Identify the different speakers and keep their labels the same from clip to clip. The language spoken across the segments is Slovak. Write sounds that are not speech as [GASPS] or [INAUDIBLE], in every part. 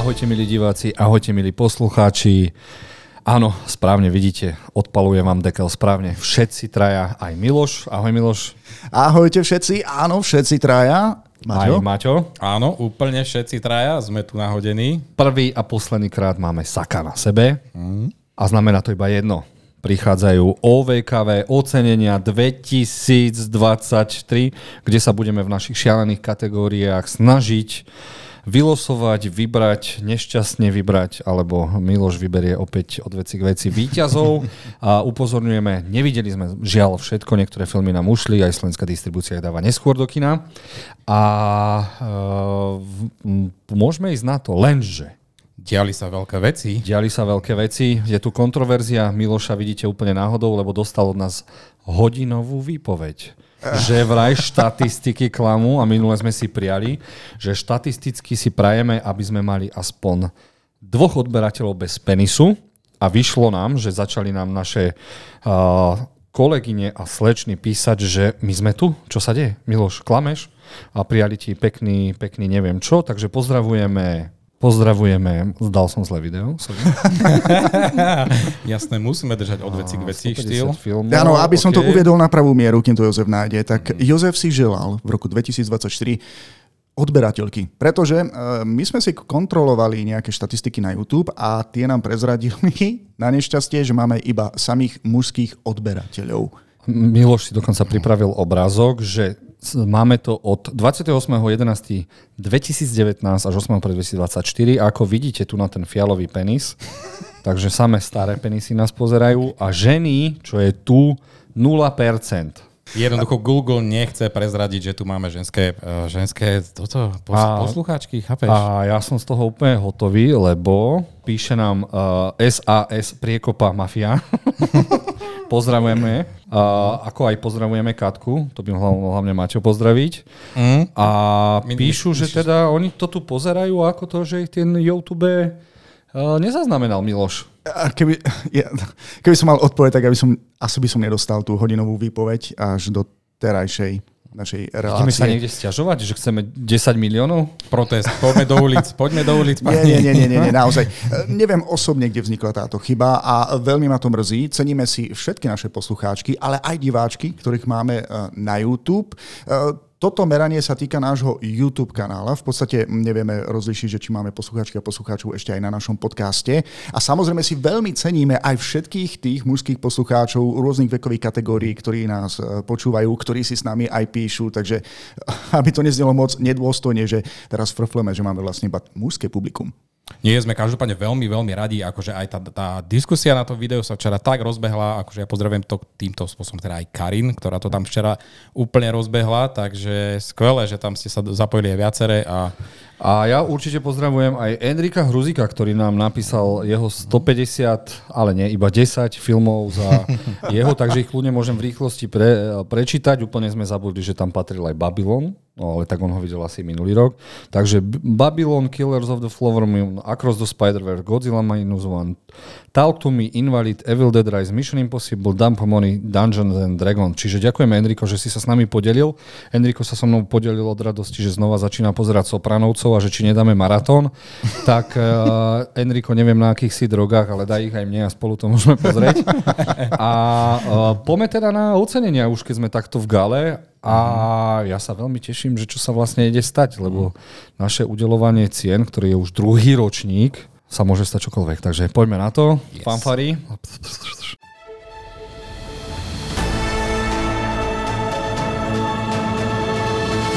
Speaker 1: Ahojte milí diváci, ahojte milí poslucháči. Áno, správne vidíte, odpalujem vám dekel správne. Všetci traja, aj Miloš. Ahoj Miloš.
Speaker 2: Ahojte všetci, áno, všetci traja.
Speaker 1: Maťo? Aj Maťo.
Speaker 3: Áno, úplne všetci traja, sme tu nahodení.
Speaker 1: Prvý a posledný krát máme Saka na sebe. Mm. A znamená to iba jedno. Prichádzajú OVKV ocenenia 2023, kde sa budeme v našich šialených kategóriách snažiť vylosovať, vybrať, nešťastne vybrať, alebo Miloš vyberie opäť od veci k veci výťazov. [LAUGHS] A upozorňujeme, nevideli sme žiaľ všetko, niektoré filmy nám ušli, aj slovenská distribúcia ich dáva neskôr do kina. A e, môžeme ísť na to, lenže
Speaker 3: Diali sa veľké veci.
Speaker 1: Diali sa veľké veci. Je tu kontroverzia. Miloša vidíte úplne náhodou, lebo dostal od nás hodinovú výpoveď že vraj štatistiky klamú a minule sme si prijali, že štatisticky si prajeme, aby sme mali aspoň dvoch odberateľov bez penisu a vyšlo nám, že začali nám naše uh, kolegyne a slečny písať, že my sme tu, čo sa deje? Miloš, klameš? A prijali ti pekný, pekný neviem čo, takže pozdravujeme Pozdravujeme, zdal som zlé video. [LAUGHS]
Speaker 3: Jasné, musíme držať od veci k veci štýl.
Speaker 2: Áno, aby okay. som to uviedol na pravú mieru, kým to Jozef nájde, tak mm. Jozef si želal v roku 2024 odberateľky. Pretože uh, my sme si kontrolovali nejaké štatistiky na YouTube a tie nám prezradili na nešťastie, že máme iba samých mužských odberateľov.
Speaker 1: Miloš si dokonca pripravil obrázok, že máme to od 28.11.2019 až 8.2024. Ako vidíte tu na ten fialový penis, [LAUGHS] takže samé staré penisy nás pozerajú a ženy, čo je tu, 0%.
Speaker 3: Jednoducho Google nechce prezradiť, že tu máme ženské, uh, ženské toto, pos, a, poslucháčky, chápeš?
Speaker 1: A ja som z toho úplne hotový, lebo píše nám uh, e, SAS Priekopa Mafia. [LAUGHS] pozdravujeme, uh, ako aj pozdravujeme Katku, to by mohol hlavne Maťo pozdraviť. Mm. A píšu, že teda oni to tu pozerajú ako to, že ich ten YouTube uh, nezaznamenal Miloš.
Speaker 2: A keby, ja, keby som mal odpoveď, tak aby som, asi by som nedostal tú hodinovú výpoveď až do terajšej našej relácie.
Speaker 1: Ideme sa niekde stiažovať, že chceme 10 miliónov?
Speaker 3: Protest. Poďme do ulic, poďme do ulic.
Speaker 2: Nie, nie, nie, nie, nie, naozaj. Neviem osobne, kde vznikla táto chyba a veľmi ma to mrzí. Ceníme si všetky naše poslucháčky, ale aj diváčky, ktorých máme eh, na YouTube. Toto meranie sa týka nášho YouTube kanála. V podstate nevieme rozlišiť, že či máme poslucháčky a poslucháčov ešte aj na našom podcaste. A samozrejme si veľmi ceníme aj všetkých tých mužských poslucháčov rôznych vekových kategórií, ktorí nás e, počúvajú, ktorí si s nami aj píšu. Takže [LAUGHS] aby to neznelo moc nedôstojne, že teraz frfleme, že máme vlastne iba mužské publikum.
Speaker 3: Nie, sme každopádne veľmi, veľmi radi, akože aj tá, tá diskusia na to video sa včera tak rozbehla, akože ja pozdravujem to týmto spôsobom teda aj Karin, ktorá to tam včera úplne rozbehla, takže skvelé, že tam ste sa zapojili aj viaceré a
Speaker 1: a ja určite pozdravujem aj Enrika Hruzika, ktorý nám napísal jeho 150, ale nie, iba 10 filmov za [LAUGHS] jeho, takže ich kľudne môžem v rýchlosti pre, prečítať. Úplne sme zabudli, že tam patril aj Babylon, no ale tak on ho videl asi minulý rok. Takže Babylon, Killers of the Flower Moon, Across the Spider-Verse, Godzilla Minus One, Talk to Me, Invalid, Evil Dead Rise, Mission Impossible, Dump Money, Dungeons and Dragons. Čiže ďakujeme Enrico, že si sa s nami podelil. Enrico sa so mnou podelil od radosti, že znova začína pozerať Sopranovcov a že či nedáme maratón, tak uh, Enrico neviem na akých si drogách, ale daj ich aj mne a spolu to môžeme pozrieť. A uh, poďme teda na ocenenia, už keď sme takto v gale a ja sa veľmi teším, že čo sa vlastne ide stať, lebo naše udelovanie cien, ktorý je už druhý ročník, sa môže stať čokoľvek. Takže poďme na to. Yes. Fanfary.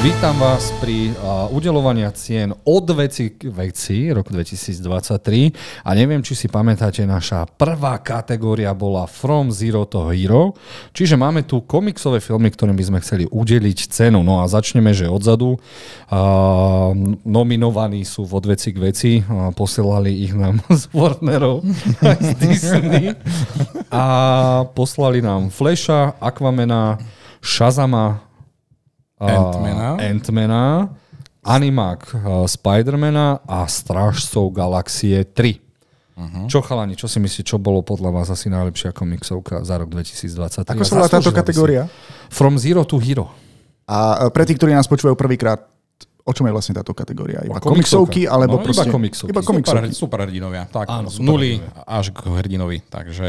Speaker 1: Vítam vás pri uh, udelovania cien od veci k veci roku 2023 a neviem, či si pamätáte, naša prvá kategória bola From Zero to Hero, čiže máme tu komiksové filmy, ktorým by sme chceli udeliť cenu. No a začneme, že odzadu. Uh, nominovaní sú od veci k veci, uh, posielali ich nám [LAUGHS] z Warnerov aj z Disney. A poslali nám Flasha, Aquamena, Shazama,
Speaker 3: Ant-Mana.
Speaker 1: Ant-Mana, Animák uh, Spidermana a Strážcov Galaxie 3. Uh-huh. Čo chalani, čo si myslíte, čo bolo podľa vás asi najlepšia komiksovka za rok 2023?
Speaker 2: Ako sa volá táto kategória?
Speaker 1: From Zero to Hero.
Speaker 2: A pre tých, ktorí nás počúvajú prvýkrát, O čom je vlastne táto kategória? Iba
Speaker 1: komiksovka.
Speaker 2: komiksovky, alebo
Speaker 1: No, iba
Speaker 2: proste...
Speaker 1: komiksovky.
Speaker 2: Iba komiksovky.
Speaker 3: super hrdinovia. Tak,
Speaker 1: Áno,
Speaker 3: z
Speaker 1: super
Speaker 3: nuly
Speaker 1: hrdinovia.
Speaker 3: až k hrdinovi. Takže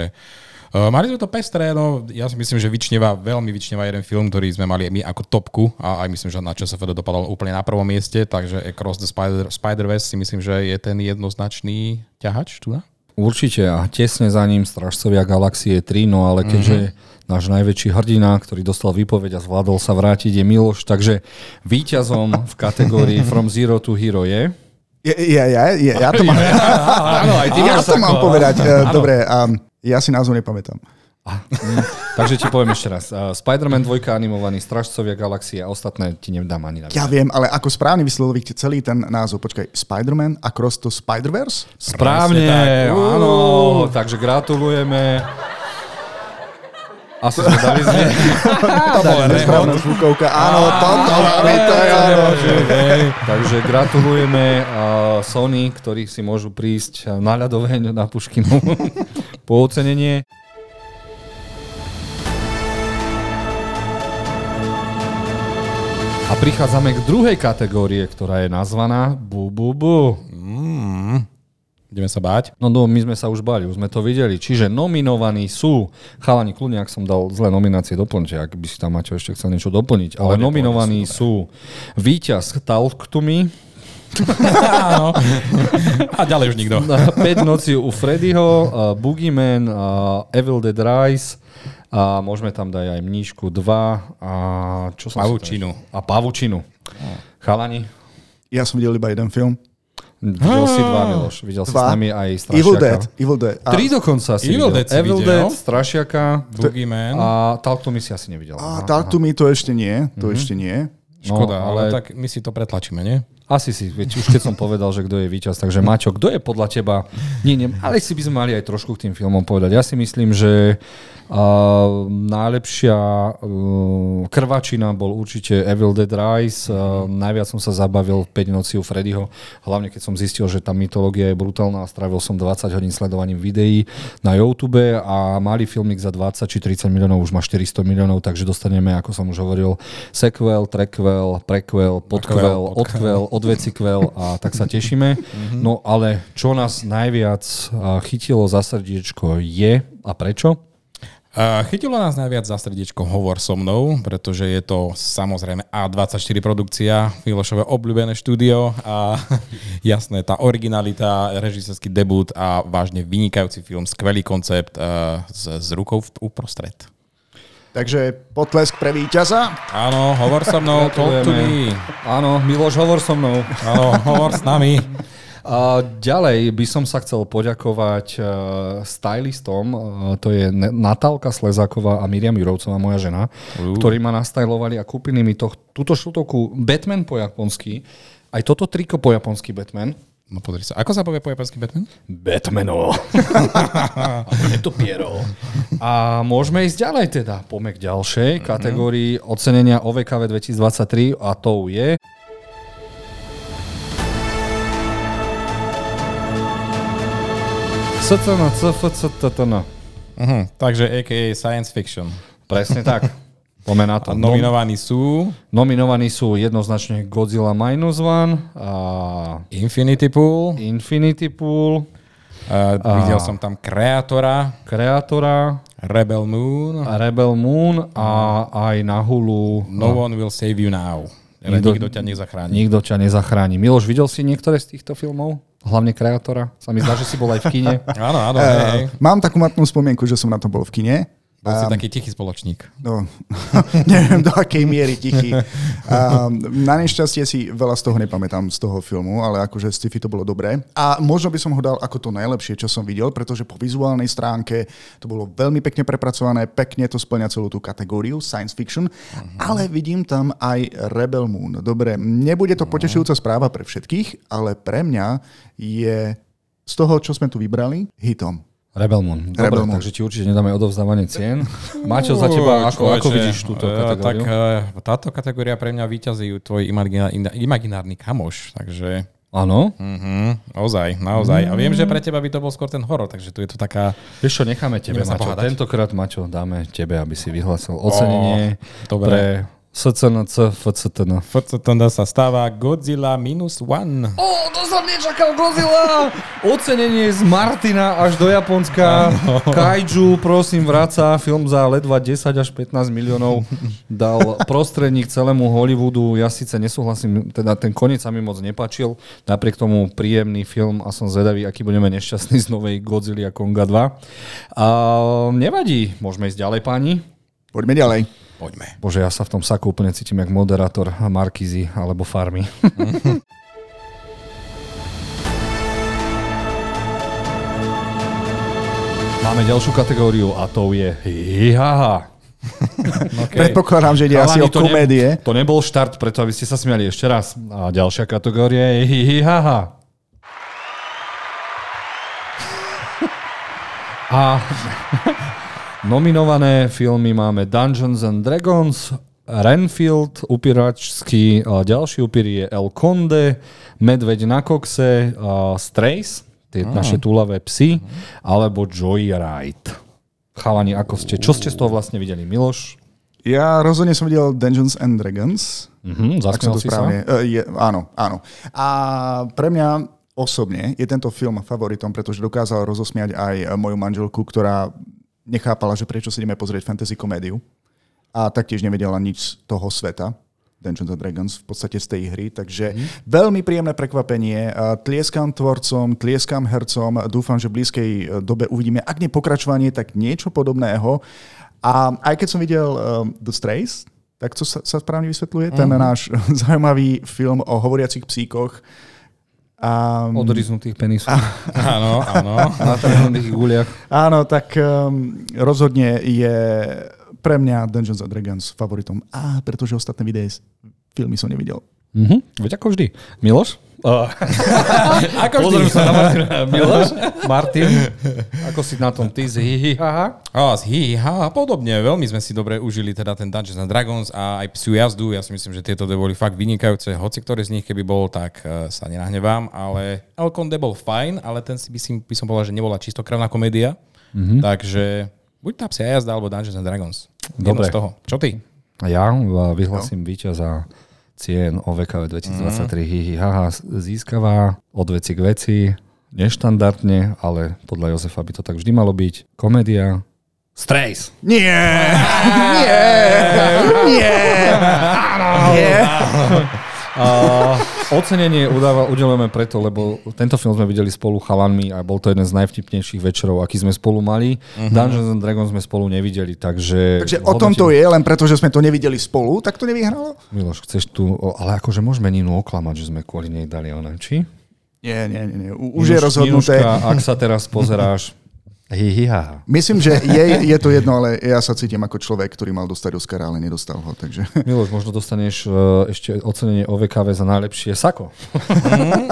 Speaker 3: uh, mali sme to pestré, no ja si myslím, že vyčneva, veľmi vyčneva jeden film, ktorý sme mali my ako topku a aj myslím, že na ČSFD dopadol úplne na prvom mieste, takže Across the Spider, Spider-Verse si myslím, že je ten jednoznačný ťahač tu na?
Speaker 1: Určite a tesne za ním Stražcovia galaxie 3, no ale keďže mm-hmm. náš najväčší hrdina, ktorý dostal výpoveď a zvládol sa vrátiť, je Miloš, takže víťazom v kategórii [LAUGHS] From Zero to Hero je...
Speaker 2: Ja, [LAUGHS] ja, ja, ja, ja to mám,
Speaker 1: Áno, aj
Speaker 2: ja
Speaker 1: máš
Speaker 2: to mám
Speaker 1: ako-
Speaker 2: povedať. Eh, Dobre, um, ja si názov nepamätám.
Speaker 1: Takže ti poviem ešte raz. Uh, Spider-Man 2 animovaný, Stražcovia galaxie a ostatné ti nedám ani na
Speaker 2: Ja viem, ale ako správne vyslovíte celý ten názov. Počkaj, Spider-Man Across the Spider-Verse?
Speaker 1: Správne,
Speaker 3: tak.
Speaker 1: áno. Takže gratulujeme. Asi sme dali znie. [LAUGHS]
Speaker 3: To bol
Speaker 2: Nesprávna zvukovka. Áno, toto máme, to je áno.
Speaker 1: Takže gratulujeme Sony, ktorí si môžu prísť na ľadoveň na Puškinu [LAUGHS] po ocenenie. A prichádzame k druhej kategórie, ktorá je nazvaná Bu Bu Bu.
Speaker 3: Ideme sa báť.
Speaker 1: No, no, my sme sa už báli, už sme to videli. Čiže nominovaní sú, chalani, kľudne, ak som dal zlé nominácie, doplňte, ak by si tam Maťo ešte chcel niečo doplniť. Ale
Speaker 3: Pohode,
Speaker 1: nominovaní sú víťaz Talk to Me,
Speaker 3: Áno. A ďalej už nikto.
Speaker 1: 5 noci u Freddyho, uh, Boogeyman, uh, Evil Dead Rise, a môžeme tam dať aj Mníšku 2 a čo som
Speaker 3: Pavučinu.
Speaker 1: A Pavučinu. Chalani,
Speaker 2: Ja som videl iba jeden film.
Speaker 1: Videl si dva, Miloš. Videl si s
Speaker 2: Dva.
Speaker 1: nami aj
Speaker 2: Evil Dead.
Speaker 1: Strašiaka.
Speaker 2: Evil Dead. A,
Speaker 1: Tri dokonca si
Speaker 3: Evil
Speaker 1: videl.
Speaker 3: Dead si
Speaker 1: Evil
Speaker 3: videl.
Speaker 1: Dead, Strašiaka
Speaker 3: Boogeyman.
Speaker 1: a Talk to Me si asi nevidel.
Speaker 2: a Talk to Me to ešte nie. To ešte nie.
Speaker 3: Škoda,
Speaker 1: no,
Speaker 3: ale...
Speaker 1: ale-
Speaker 3: tak my si to pretlačíme, nie?
Speaker 1: Asi si, veď už keď som povedal, že kto je víťaz, takže Maťo, kto je podľa teba, nie, nie, ale si by sme mali aj trošku k tým filmom povedať. Ja si myslím, že uh, najlepšia uh, krvačina bol určite Evil Dead Rise. Uh, najviac som sa zabavil v 5 noci u Freddyho, hlavne keď som zistil, že tá mytológia je brutálna a strávil som 20 hodín sledovaním videí na YouTube a malý filmik za 20 či 30 miliónov už má 400 miliónov, takže dostaneme, ako som už hovoril, sequel, trequel, prequel, podquel, odquel, odvecikvel a tak sa tešíme. No ale čo nás najviac a, chytilo za srdiečko je a prečo?
Speaker 3: Chytilo nás najviac za srdiečko Hovor so mnou, pretože je to samozrejme A24 produkcia, Milošové obľúbené štúdio a [LAUGHS] jasné, tá originalita, režisérsky debut a vážne vynikajúci film, skvelý koncept uh, s, s rukou v, uprostred.
Speaker 2: Takže potlesk pre víťaza.
Speaker 3: Áno, hovor so mnou, talk to me.
Speaker 1: Áno, Miloš, hovor so mnou.
Speaker 3: Áno, hovor s nami. [LAUGHS]
Speaker 1: A ďalej by som sa chcel poďakovať uh, stylistom, uh, to je Natálka Slezáková a Miriam Jurovcová, moja žena, uh. ktorí ma nastajlovali a kúpili mi to, túto šutovku Batman po japonsky, aj toto triko po japonsky Batman.
Speaker 3: No pozri sa, ako sa povie po japonský Batman?
Speaker 1: Batmano. je [LAUGHS] to piero. A môžeme ísť ďalej teda. Poďme k ďalšej kategórii ocenenia OVKV 2023 a to je... SCN, CFCTN.
Speaker 3: Uh-huh. Takže a.k.a. science fiction.
Speaker 1: Presne tak. Poďme na to.
Speaker 3: A nominovaní sú
Speaker 1: Nominovaní sú jednoznačne Godzilla Minus One a
Speaker 3: Infinity Pool,
Speaker 1: Infinity Pool,
Speaker 3: uh, videl som tam Kreatora,
Speaker 1: Kreatora,
Speaker 3: Rebel Moon,
Speaker 1: a Rebel Moon a aj na Hulu
Speaker 3: No One Will Save You Now.
Speaker 1: Nikto-
Speaker 3: nikto ťa nezachráni.
Speaker 1: Nikto ťa nezachráni. Miloš, videl si niektoré z týchto filmov? Hlavne Kreatora? Sa mi zdá, že si bol aj v kine.
Speaker 3: Áno, áno, hej, hej.
Speaker 2: Uh, mám takú matnú spomienku, že som na to bol v kine.
Speaker 3: Bol si taký tichý spoločník.
Speaker 2: No, [LAUGHS] neviem do akej miery tichý. Um, na nešťastie si veľa z toho nepamätám z toho filmu, ale akože sci-fi to bolo dobré. A možno by som ho dal ako to najlepšie, čo som videl, pretože po vizuálnej stránke to bolo veľmi pekne prepracované, pekne to splňa celú tú kategóriu science fiction, uh-huh. ale vidím tam aj Rebel Moon. Dobre, nebude to potešujúca správa pre všetkých, ale pre mňa je z toho, čo sme tu vybrali, hitom.
Speaker 1: Rebel Moon. Dobre,
Speaker 2: Rebel Moon.
Speaker 1: takže ti určite nedáme odovzdávanie cien. Maťo, za teba, ako, ako
Speaker 3: Človeče,
Speaker 1: vidíš túto kategóriu?
Speaker 3: Tak eh, táto kategória pre mňa víťazí tvoj imaginárny kamoš, takže
Speaker 1: Áno.
Speaker 3: mhm, naozaj, naozaj. A viem, že pre teba by to bol skôr ten horor, takže tu je to taká...
Speaker 1: Vieš čo, necháme tebe, Maťo.
Speaker 3: pohádať.
Speaker 1: Tentokrát, Maťo, dáme tebe, aby si vyhlásil ocenenie
Speaker 3: dobre.
Speaker 1: pre SCNC, FCTN.
Speaker 3: FCTN sa stáva Godzilla minus one.
Speaker 1: Ó, to som nečakal, Godzilla! Ocenenie z Martina až do Japonska. Kaiju, prosím, vraca. Film za ledva 10 až 15 miliónov dal prostredník celému Hollywoodu. Ja síce nesúhlasím, teda ten koniec sa mi moc nepačil. Napriek tomu príjemný film a som zvedavý, aký budeme nešťastní z novej Godzilla Konga 2. A nevadí, môžeme ísť ďalej, páni.
Speaker 2: Poďme ďalej.
Speaker 3: Poďme.
Speaker 1: Bože, ja sa v tom saku úplne cítim jak moderátor Markizy alebo Farmy. [LAUGHS] Máme ďalšiu kategóriu a to je hihaha. [LAUGHS]
Speaker 3: Okay.
Speaker 2: Predpokladám, že ide asi o
Speaker 1: to,
Speaker 2: komédie.
Speaker 1: Ne, to nebol štart, preto aby ste sa smiali ešte raz. A ďalšia kategória je hihaha. [LAUGHS] A nominované filmy máme Dungeons and Dragons, Renfield, upíračský, ďalší upír je El Conde, Medveď na kokse, a Strays, tie naše túlavé psy, alebo Joyride. Chalani, ako ste? Čo ste z toho vlastne videli? Miloš?
Speaker 2: Ja rozhodne som videl Dungeons and Dragons.
Speaker 1: Mhm,
Speaker 2: Ak som to
Speaker 1: si sa?
Speaker 2: správne. Uh, je, áno, áno. A pre mňa osobne je tento film favoritom, pretože dokázal rozosmiať aj moju manželku, ktorá nechápala, že prečo si ideme pozrieť fantasy komédiu a taktiež nevedela nič z toho sveta. Dungeons and Dragons v podstate z tej hry, takže mm. veľmi príjemné prekvapenie. Tlieskam tvorcom, tlieskam hercom, dúfam, že v blízkej e, dobe uvidíme, ak nie pokračovanie, tak niečo podobného. A aj keď som videl um, The Strays, tak to sa, sa správne vysvetľuje, ten náš [LAUGHS] zaujímavý film o hovoriacich psíkoch. A,
Speaker 1: Odriznutých penisov. [LAUGHS]
Speaker 3: Áno, áno.
Speaker 1: Na trhnutých guliach.
Speaker 2: áno, tak um, rozhodne je pre mňa Dungeons and Dragons favoritom. A pretože ostatné videé, filmy som nevidel.
Speaker 1: Mhm, veď ako vždy. Miloš? Uh, [LAUGHS]
Speaker 3: Ako
Speaker 1: pozriem sa na Martina. [LAUGHS] Miloš? Martin? Ako si na tom ty z hihihaha?
Speaker 3: Á, z hiha a podobne. Veľmi sme si dobre užili teda ten Dungeons and Dragons a aj psiu jazdu. Ja si myslím, že tieto dve boli fakt vynikajúce. Hoci ktorý z nich, keby bol, tak uh, sa nenahnevám. Ale Alcon bol fajn, ale ten si by, si, by som povedal, že nebola čistokrevná komédia. Mm-hmm. Takže buď tá psia jazda alebo Dungeons and Dragons. Jedno
Speaker 1: Dobre.
Speaker 3: z toho. Čo ty?
Speaker 1: A Ja uh, vyhlasím víťaza cien OVKV 2023 hihi haha získava od veci k veci, neštandardne, ale podľa Jozefa by to tak vždy malo byť. Komédia Strays.
Speaker 2: Nie! [LAUGHS] Nie! Nie! Nie! [LAUGHS] [LAUGHS]
Speaker 1: Ocenenie udáva, udelujeme preto, lebo tento film sme videli spolu chalanmi a bol to jeden z najvtipnejších večerov, aký sme spolu mali. Uh-huh. Dungeons and Dragons sme spolu nevideli, takže...
Speaker 2: Takže o tom to je, len preto, že sme to nevideli spolu, tak to nevyhralo?
Speaker 1: Miloš, chceš tu... Ale akože môžeme Ninu oklamať, že sme kvôli nej dali ona, či?
Speaker 2: Nie, nie, nie. nie. Už je rozhodnuté.
Speaker 1: Ninuška, ak sa teraz pozeráš, [LAUGHS]
Speaker 2: Myslím, že jej je to jedno, ale ja sa cítim ako človek, ktorý mal dostať Oscara, ale nedostal ho. Takže...
Speaker 1: Miloš, možno dostaneš uh, ešte ocenenie OVKV za najlepšie sako.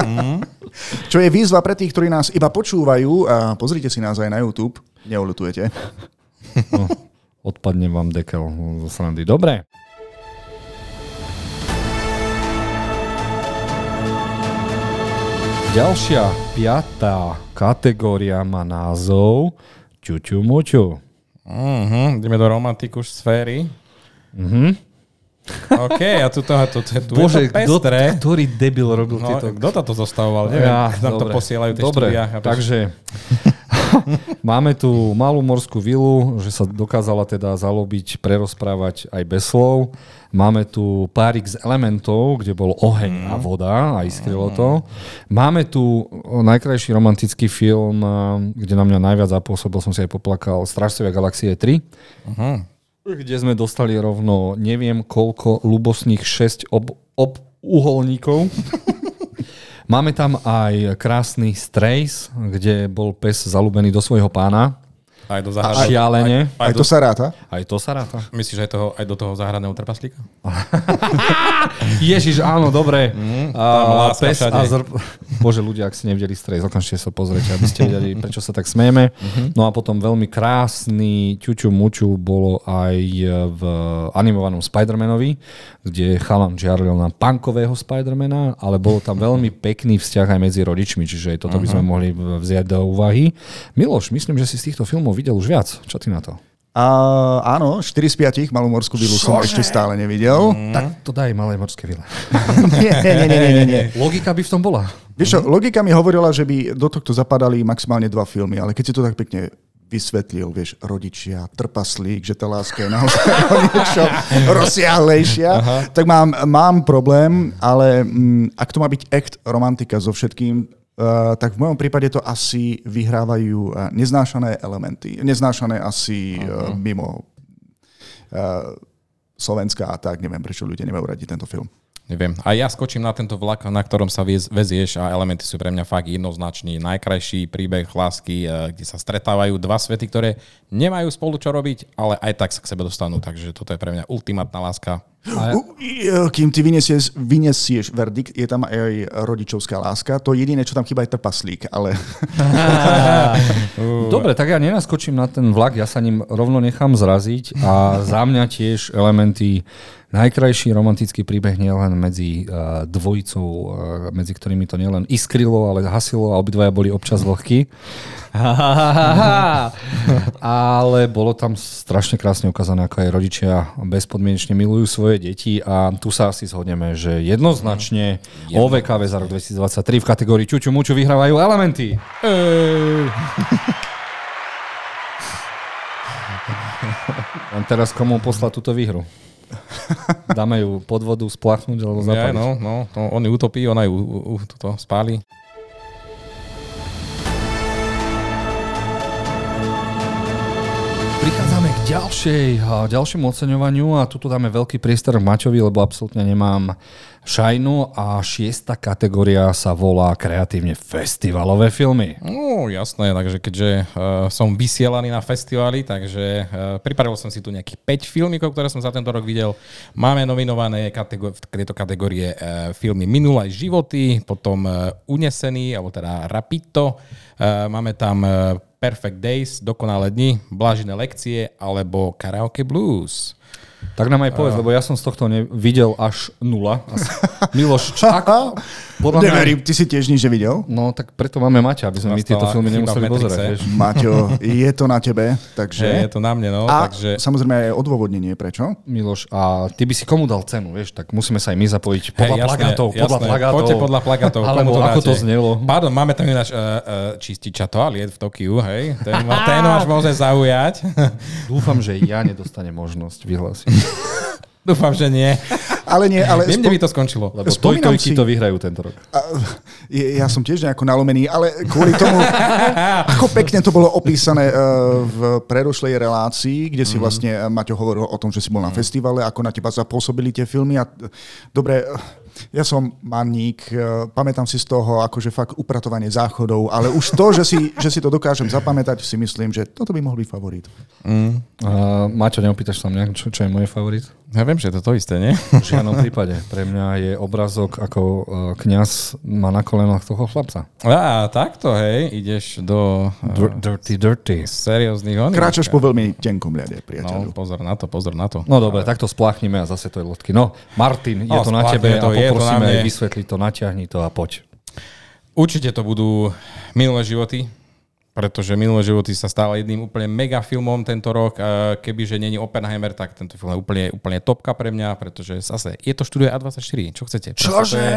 Speaker 1: [LAUGHS]
Speaker 2: Čo je výzva pre tých, ktorí nás iba počúvajú a pozrite si nás aj na YouTube. Neulutujete.
Speaker 1: No, odpadne vám dekel zo srandy. Dobre. Ďalšia, piatá kategória má názov Čuťu muťu.
Speaker 3: Uh-huh. Ideme do romantiku sféry.
Speaker 1: Mhm.
Speaker 3: OK, a tu, to, tu, tu, tu
Speaker 1: Bože,
Speaker 3: je to pestré.
Speaker 1: ktorý debil robil
Speaker 3: No,
Speaker 1: tieto...
Speaker 3: kto to zostavoval? Neviem,
Speaker 1: Ja,
Speaker 3: to
Speaker 1: dobre.
Speaker 3: posielajú tie
Speaker 1: Dobre,
Speaker 3: štúdia.
Speaker 1: takže [LAUGHS] máme tu malú morskú vilu, že sa dokázala teda zalobiť, prerozprávať aj bez slov. Máme tu párik z elementov, kde bol oheň a voda a iskrilo to. Máme tu najkrajší romantický film, eh, kde na mňa najviac zapôsobil, som si aj poplakal, Strážcovia galaxie 3.
Speaker 3: Uh-huh.
Speaker 1: Kde sme dostali rovno neviem koľko ľubosných 6 ob, ob uholníkov. [LAUGHS] Máme tam aj krásny Strays, kde bol pes zalúbený do svojho pána.
Speaker 3: Aj do
Speaker 1: A
Speaker 3: záhradného.
Speaker 1: šialene.
Speaker 3: Aj,
Speaker 2: Aj
Speaker 3: do,
Speaker 2: to sa ráta?
Speaker 1: Aj to sa ráta.
Speaker 3: Myslíš aj, toho, aj do toho záhradného trpaslíka? [LAUGHS]
Speaker 1: Ježiš, áno, dobre. Mm,
Speaker 3: láska
Speaker 1: pes
Speaker 3: všade.
Speaker 1: a zrb... Bože, ľudia, ak ste nevideli Strays, okamžite sa pozrite, aby ste vedeli, prečo sa tak smejeme. No a potom veľmi krásny ťuťu muču bolo aj v animovanom Spider-Manovi, kde chalan žiarlil na punkového Spidermana, ale bolo tam veľmi pekný vzťah aj medzi rodičmi, čiže aj toto by sme mohli vziať do úvahy. Miloš, myslím, že si z týchto filmov videl už viac. Čo ty na to?
Speaker 2: A áno, 4 z 5 malú morskú vilu som ešte stále nevidel.
Speaker 1: Tak to daj malé morské vile. [LAUGHS]
Speaker 2: nie, nie, nie, nie, nie, nie.
Speaker 1: Logika by v tom bola.
Speaker 2: Vieš čo, logika mi hovorila, že by do tohto zapadali maximálne dva filmy, ale keď si to tak pekne vysvetlil, vieš, rodičia, trpaslík, že tá láska je naozaj [LAUGHS] niečo rozsiahlejšia, tak mám, mám problém, ale mm, ak to má byť act romantika so všetkým, Uh, tak v mojom prípade to asi vyhrávajú uh, neznášané elementy. Neznášané asi uh, mimo uh, Slovenska a tak. Neviem, prečo ľudia nemajú radi tento film.
Speaker 3: Neviem. A ja skočím na tento vlak, na ktorom sa vezieš a elementy sú pre mňa fakt jednoznačný. Najkrajší príbeh lásky, eh, kde sa stretávajú dva svety, ktoré nemajú spolu čo robiť, ale aj tak sa k sebe dostanú. Takže toto je pre mňa ultimátna láska.
Speaker 1: A-
Speaker 2: i- Kým ty vyniesieš, vyniesieš verdikt, je tam aj rodičovská láska. To jediné, čo tam chýba, je trpaslík, ale [LAUGHS]
Speaker 1: Dobre, tak ja nenaskočím na ten vlak, ja sa ním rovno nechám zraziť a za mňa tiež elementy najkrajší romantický príbeh nielen medzi uh, dvojicou, uh, medzi ktorými to nielen iskrilo, ale hasilo a obidvaja boli občas vlhky. [LAUGHS] ale bolo tam strašne krásne ukázané, ako aj rodičia bezpodmienečne milujú svoje deti a tu sa asi zhodneme, že jednoznačne OVKV za rok 2023 v kategórii Čuču Muču vyhrávajú elementy. Len teraz komu poslať túto výhru? Dáme ju pod vodu splachnúť alebo
Speaker 3: Ja,
Speaker 1: zapaliť?
Speaker 3: no, no, to on ju utopí, ona ju u, u, tuto spáli.
Speaker 1: Ďalšej, ďalšiemu oceňovaniu a tuto dáme veľký priestor Maťovi, lebo absolútne nemám šajnu a šiesta kategória sa volá kreatívne festivalové filmy.
Speaker 3: No, jasné, takže keďže uh, som vysielaný na festivály, takže uh, pripravil som si tu nejakých 5 filmikov, ktoré som za tento rok videl. Máme nominované kategó- v tejto kategórie uh, filmy Minulé životy, potom uh, Unesený, alebo teda Rapito. Uh, máme tam uh, Perfect Days, Dokonalé dni, Blažené lekcie, alebo Karaoke Blues.
Speaker 1: Tak nám aj povedz, lebo ja som z tohto ne- videl až nula. Asi. Miloš, čo, ako? [LAUGHS] Podľa mňa,
Speaker 2: neverím, ty si tiež nič nevidel?
Speaker 1: no tak preto máme Maťa, aby sme my tieto filmy nemuseli pozerať. [LAUGHS]
Speaker 2: Maťo, je to na tebe, takže...
Speaker 3: Že je to na mne, no,
Speaker 2: a
Speaker 3: takže...
Speaker 2: samozrejme aj odôvodnenie, prečo?
Speaker 1: Miloš, a ty by si komu dal cenu, vieš, tak musíme sa aj my zapojiť podľa
Speaker 3: Hej,
Speaker 1: plagátov, podľa plagátov.
Speaker 3: Poďte podľa plagátov.
Speaker 1: Alebo
Speaker 3: komu
Speaker 1: ako to znelo.
Speaker 3: Pardon, máme tam ináč uh, uh, čističa toaliet v Tokiu, hej? Ten, ten máš môže zaujať.
Speaker 1: Dúfam, že ja nedostanem možnosť vyhlásiť. [LAUGHS]
Speaker 3: Dúfam, že nie.
Speaker 2: Ale nie, ale...
Speaker 3: Viem, kde
Speaker 2: spo-
Speaker 3: by to skončilo.
Speaker 1: Lebo
Speaker 2: Spomínam si-
Speaker 1: to vyhrajú tento rok.
Speaker 2: A, je- ja som tiež nejako nalomený, ale kvôli tomu, [LAUGHS] ako pekne to bolo opísané eh, v predošlej relácii, kde si vlastne eh, Maťo hovoril o tom, že si bol na festivale, ako na teba zapôsobili tie filmy. A, dobre, ja som manník, eh, pamätám si z toho akože fakt upratovanie záchodov, ale už to, že si, že si to dokážem zapamätať, si myslím, že toto by mohol byť favorit.
Speaker 1: Uh, Maťo, neopýtaš sa mňa, čo, čo je môj favorit?
Speaker 3: Ja viem, že je to to isté, nie?
Speaker 1: V žiadnom prípade. Pre mňa je obrazok, ako uh, kňaz má na kolenách toho chlapca.
Speaker 3: Á, takto, hej, ideš do uh,
Speaker 1: Dirty, dirty.
Speaker 3: serióznych oných.
Speaker 2: Kráčaš po veľmi tenkom ľade,
Speaker 3: No,
Speaker 2: priateľu.
Speaker 3: pozor na to, pozor na to.
Speaker 1: No dobre, takto spláchnime a zase to je lodky. No, Martin, je
Speaker 3: No,
Speaker 1: to na tebe
Speaker 3: to,
Speaker 1: a
Speaker 3: je to na
Speaker 1: poprosíme
Speaker 3: mne.
Speaker 1: aj vysvetliť to, natiahni to a poď.
Speaker 3: Určite to budú minulé životy, pretože minulé životy sa stalo jedným úplne mega filmom tento rok. Kebyže není Oppenheimer, tak tento film je úplne, úplne topka pre mňa, pretože zase je to štúdio A24. Čo chcete? Proste To je,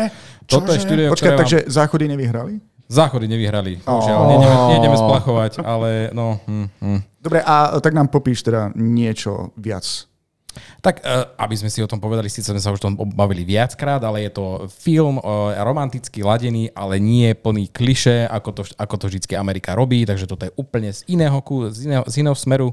Speaker 3: toto je štúdio,
Speaker 2: Počkaj,
Speaker 3: ktoré
Speaker 2: takže záchody nevyhrali?
Speaker 3: vám... Záchody nevyhrali. Bohužiaľ,
Speaker 2: Oh.
Speaker 3: nejdeme, nejdeme splachovať, ale no... Hm, hm.
Speaker 2: Dobre, a tak nám popíš teda niečo viac.
Speaker 3: Tak, eh, aby sme si o tom povedali, síce sme sa už o tom bavili viackrát, ale je to film eh, romanticky ladený, ale nie plný kliše, ako to, ako to vždy Amerika robí, takže toto je úplne z iného, z iného, z iného smeru.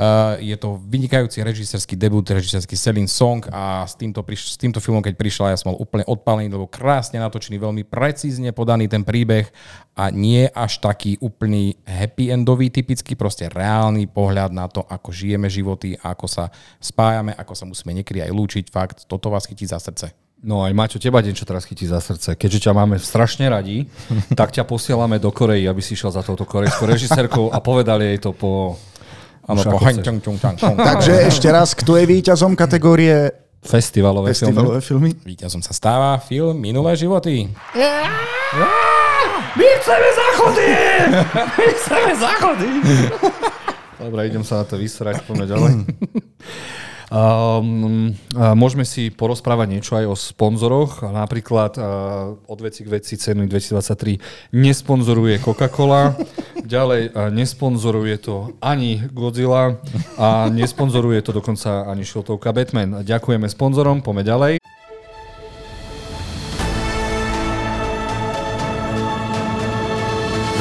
Speaker 3: Eh, Je to vynikajúci režisérsky debut, režisérsky Selin Song a s týmto, priš- s týmto filmom, keď prišla, ja som bol úplne odpalený, lebo krásne natočený, veľmi precízne podaný ten príbeh a nie až taký úplný happy endový, typický, proste reálny pohľad na to, ako žijeme životy, ako sa spájame, ako sa musíme niekedy aj lúčiť. Fakt, toto vás chytí za srdce.
Speaker 1: No aj Maťo, teba niečo teraz chytí za srdce. Keďže ťa máme strašne radi, [LAUGHS] tak ťa posielame do Korei, aby si šiel za touto korejskou režisérkou a povedali jej to po...
Speaker 3: Áno, po haň, čong, čong, čong, čong.
Speaker 2: Takže ešte raz, kto je víťazom kategórie
Speaker 1: Festivalové filmy.
Speaker 2: festivalové filmy?
Speaker 3: Víťazom sa stáva film Minulé životy.
Speaker 1: My chceme záchody! My chceme záchody! [LAUGHS] Dobre, idem sa na to vysrať, poďme ďalej. [LAUGHS] Um, môžeme si porozprávať niečo aj o sponzoroch. Napríklad uh, od veci k veci ceny 2023 nesponzoruje Coca-Cola, ďalej nesponzoruje to ani Godzilla a nesponzoruje to dokonca ani šiltovka Batman. Ďakujeme sponzorom, poďme ďalej.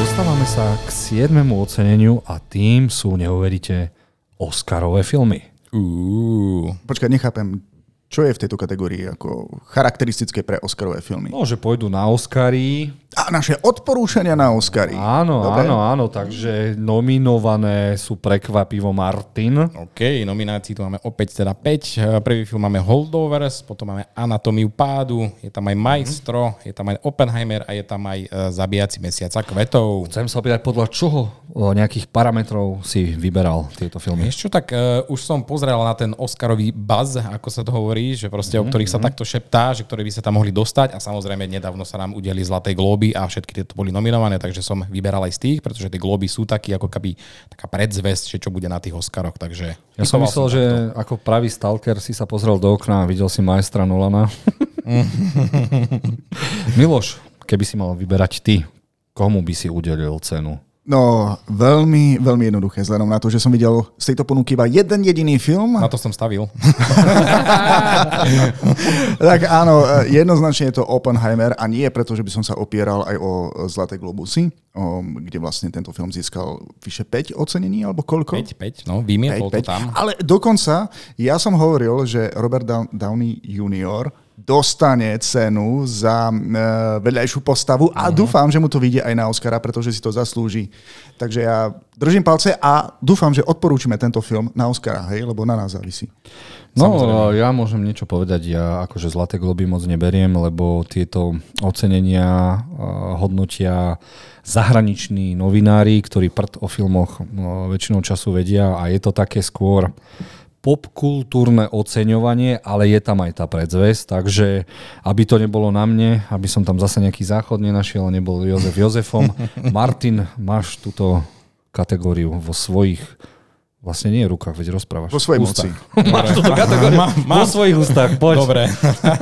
Speaker 1: Dostávame sa k 7. oceneniu a tým sú, neuveríte, Oscarové filmy.
Speaker 3: Uh.
Speaker 2: Počkaj, nechápem, čo je v tejto kategórii ako charakteristické pre Oscarové filmy?
Speaker 1: No, že pôjdu na Oscary.
Speaker 2: A naše odporúčania na Oscary.
Speaker 1: Áno,
Speaker 2: Dobre.
Speaker 1: áno, áno, takže nominované sú prekvapivo Martin.
Speaker 3: OK, nominácií tu máme opäť teda 5. Prvý film máme Holdovers, potom máme Anatómiu pádu, je tam aj Maestro, je tam aj Oppenheimer a je tam aj uh, Zabíjaci mesiaca kvetov.
Speaker 1: Chcem sa opýtať, podľa čoho o nejakých parametrov si vyberal tieto filmy?
Speaker 3: Čo, tak uh, už som pozrel na ten Oscarový buzz, ako sa to hovorí, že proste mm-hmm. o ktorých sa takto šeptá, že ktoré by sa tam mohli dostať a samozrejme nedávno sa nám udeli Zlaté glóby a všetky tieto boli nominované, takže som vyberal aj z tých, pretože tie glóby sú takí ako keby taká predzvesť, že čo bude na tých Oscaroch, takže...
Speaker 1: Ja som myslel, že
Speaker 3: takto.
Speaker 1: ako pravý stalker si sa pozrel do okna a videl si majstra Nolana. [LAUGHS] Miloš, keby si mal vyberať ty, komu by si udelil cenu?
Speaker 2: No, veľmi, veľmi jednoduché, vzhľadom na to, že som videl z tejto ponuky iba jeden jediný film.
Speaker 3: Na to som stavil. [LAUGHS]
Speaker 2: Tak áno, jednoznačne je to Oppenheimer a nie preto, že by som sa opieral aj o Zlaté globusy, kde vlastne tento film získal vyše 5 ocenení, alebo koľko?
Speaker 3: 5, 5, no, vymietol to
Speaker 2: 5, 5.
Speaker 3: tam.
Speaker 2: Ale dokonca, ja som hovoril, že Robert Dow- Downey Jr. dostane cenu za e, vedľajšiu postavu a dúfam, že mu to vyjde aj na Oscara, pretože si to zaslúži. Takže ja držím palce a dúfam, že odporúčime tento film na Oscara, hej, lebo na nás závisí.
Speaker 1: No,
Speaker 3: Samozrejme.
Speaker 1: ja môžem niečo povedať. Ja akože Zlaté globy moc neberiem, lebo tieto ocenenia uh, hodnotia zahraniční novinári, ktorí prd o filmoch no, väčšinou času vedia a je to také skôr popkultúrne oceňovanie, ale je tam aj tá predzvesť, takže aby to nebolo na mne, aby som tam zase nejaký záchod nenašiel, a nebol Jozef Jozefom. [LAUGHS] Martin, máš túto kategóriu vo svojich Vlastne nie v rukách, veď rozprávaš.
Speaker 2: Vo svojej
Speaker 1: Ústach.
Speaker 2: moci.
Speaker 1: Máš túto kategóriu
Speaker 3: Mám-
Speaker 1: vo svojich ústach, poď.
Speaker 3: Dobre.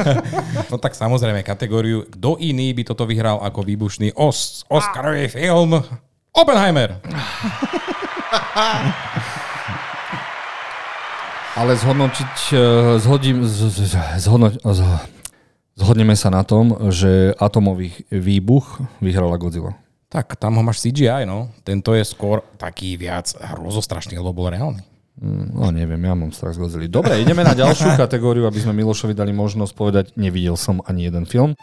Speaker 3: [LAUGHS] no tak samozrejme, kategóriu, kto iný by toto vyhral ako výbušný os- Oscarový film? Oppenheimer. [LAUGHS]
Speaker 1: Ale zhodnotiť, eh, zhodím, z- z- zhodno, z- zhodneme sa na tom, že atomový výbuch vyhrala Godzilla.
Speaker 3: Tak, tam ho máš CGI, no. Tento je skôr taký viac hrozostrašný, lebo bol reálny.
Speaker 1: Mm, No neviem, ja mám strach z Godzilla. Dobre, ideme na ďalšiu [LAUGHS] kategóriu, aby sme Milošovi dali možnosť povedať, nevidel som ani jeden film.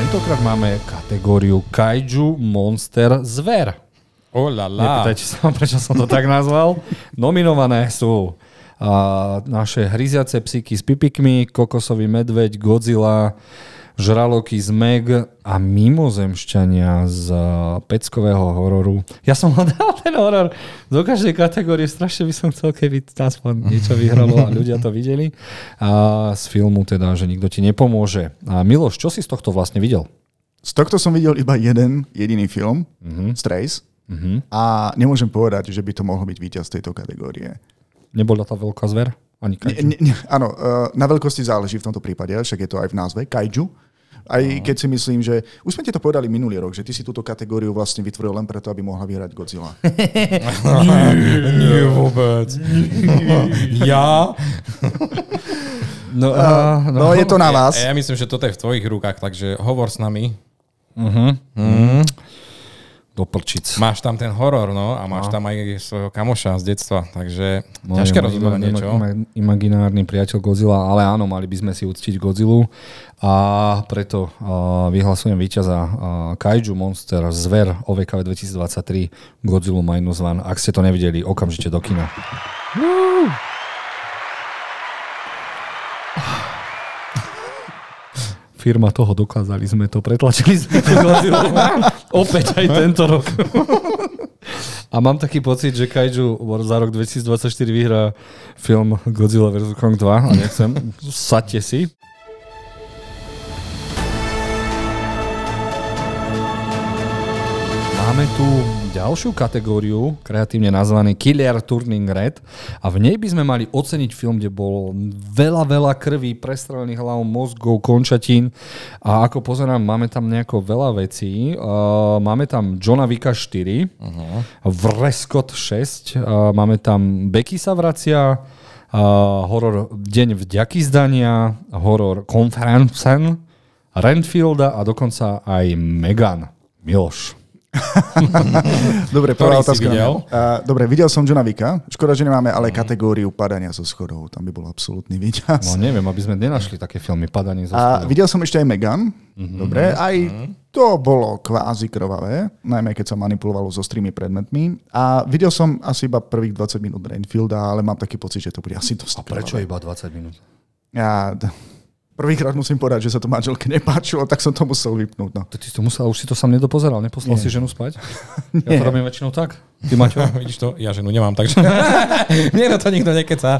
Speaker 1: Tentokrát máme kategóriu Kaiju Monster Zver.
Speaker 3: Oh la la.
Speaker 1: Nepýtajte sa, [LAUGHS] prečo som to tak nazval. Nominované sú a, naše hryziace psíky s pipikmi, kokosový medveď, Godzilla, žraloky z Meg a mimozemšťania z a, peckového hororu. Ja som hľadal ten horor do každej kategórie, strašne by som chcel, keby aspoň niečo vyhralo a ľudia to videli. A z filmu teda, že nikto ti nepomôže. A Miloš, čo si z tohto vlastne videl?
Speaker 2: Z tohto som videl iba jeden jediný film, mm-hmm. Strays, mm-hmm. a nemôžem povedať, že by to mohol byť víťaz tejto kategórie.
Speaker 1: Nebola tá veľká zver? Ani kaiju?
Speaker 2: ne, ne, áno, eh, na veľkosti záleží v tomto prípade, však je to aj v názve, kaiju. Aj keď si myslím, že... Už sme ti to povedali minulý rok, že ty si túto kategóriu vlastne vytvoril len preto, aby mohla vyhrať Godzilla. [LAUGHS]
Speaker 3: Nie vôbec. ja?
Speaker 1: No, a,
Speaker 2: No, je to na vás.
Speaker 3: Ja, ja myslím, že toto je v tvojich rukách, takže hovor s nami.
Speaker 1: Do prčic.
Speaker 3: Máš tam ten horor, no, a máš tam aj svojho kamoša z detstva, takže
Speaker 1: Môj
Speaker 3: ťažké rozhodovanie, čo?
Speaker 1: ima- Imaginárny priateľ Godzilla, ale áno, mali by sme si uctiť Godzillu a preto uh, vyhlasujem víťaza uh, Kaiju Monster Zver OVKV 2023 Godzilla Minus One. Ak ste to nevideli, okamžite do kina. Firma toho dokázali sme to, pretlačili sme to. [LAUGHS] Opäť aj tento rok. A mám taký pocit, že Kaiju za rok 2024 vyhrá film Godzilla vs. Kong 2 a nechcem. Saďte si. Máme tu ďalšiu kategóriu, kreatívne nazvaný Killer Turning Red a v nej by sme mali oceniť film, kde bolo veľa, veľa krví, prestrelených hlav, mozgov, končatín a ako pozerám, máme tam nejako veľa vecí. Uh, máme tam Johna Vicka 4, uh-huh. Vrescott 6, uh, máme tam Becky sa vracia, uh, horor Deň vďaky zdania, horor Conference, Renfielda a dokonca aj Megan. Miloš. [LAUGHS]
Speaker 2: dobre, prvá otázka. Videl? Uh, dobre, videl som Johna Vicka. Škoda, že nemáme ale mm. kategóriu padania zo schodov. Tam by bol absolútny víťaz.
Speaker 1: No neviem, aby sme nenašli také filmy Padanie zo
Speaker 2: schodov. A videl som ešte aj Megan. Mm-hmm. Dobre, aj to bolo kvázi krvavé, najmä keď sa manipulovalo so strými predmetmi. A videl som asi iba prvých 20 minút Rainfielda, ale mám taký pocit, že to bude asi dosť
Speaker 1: A prečo krvavé. iba 20 minút?
Speaker 2: Ja, Prvýkrát musím povedať, že sa to manželke nepáčilo, tak som to musel vypnúť. No.
Speaker 1: Ty to musel, už si to sám nedopozeral, neposlal Nie. si ženu spať? [LAUGHS] Ja to robím väčšinou tak. Ty Maťo? [LAUGHS]
Speaker 3: Vidíš to? Ja ženu nemám, takže [LAUGHS] mne na to nikto nekecá.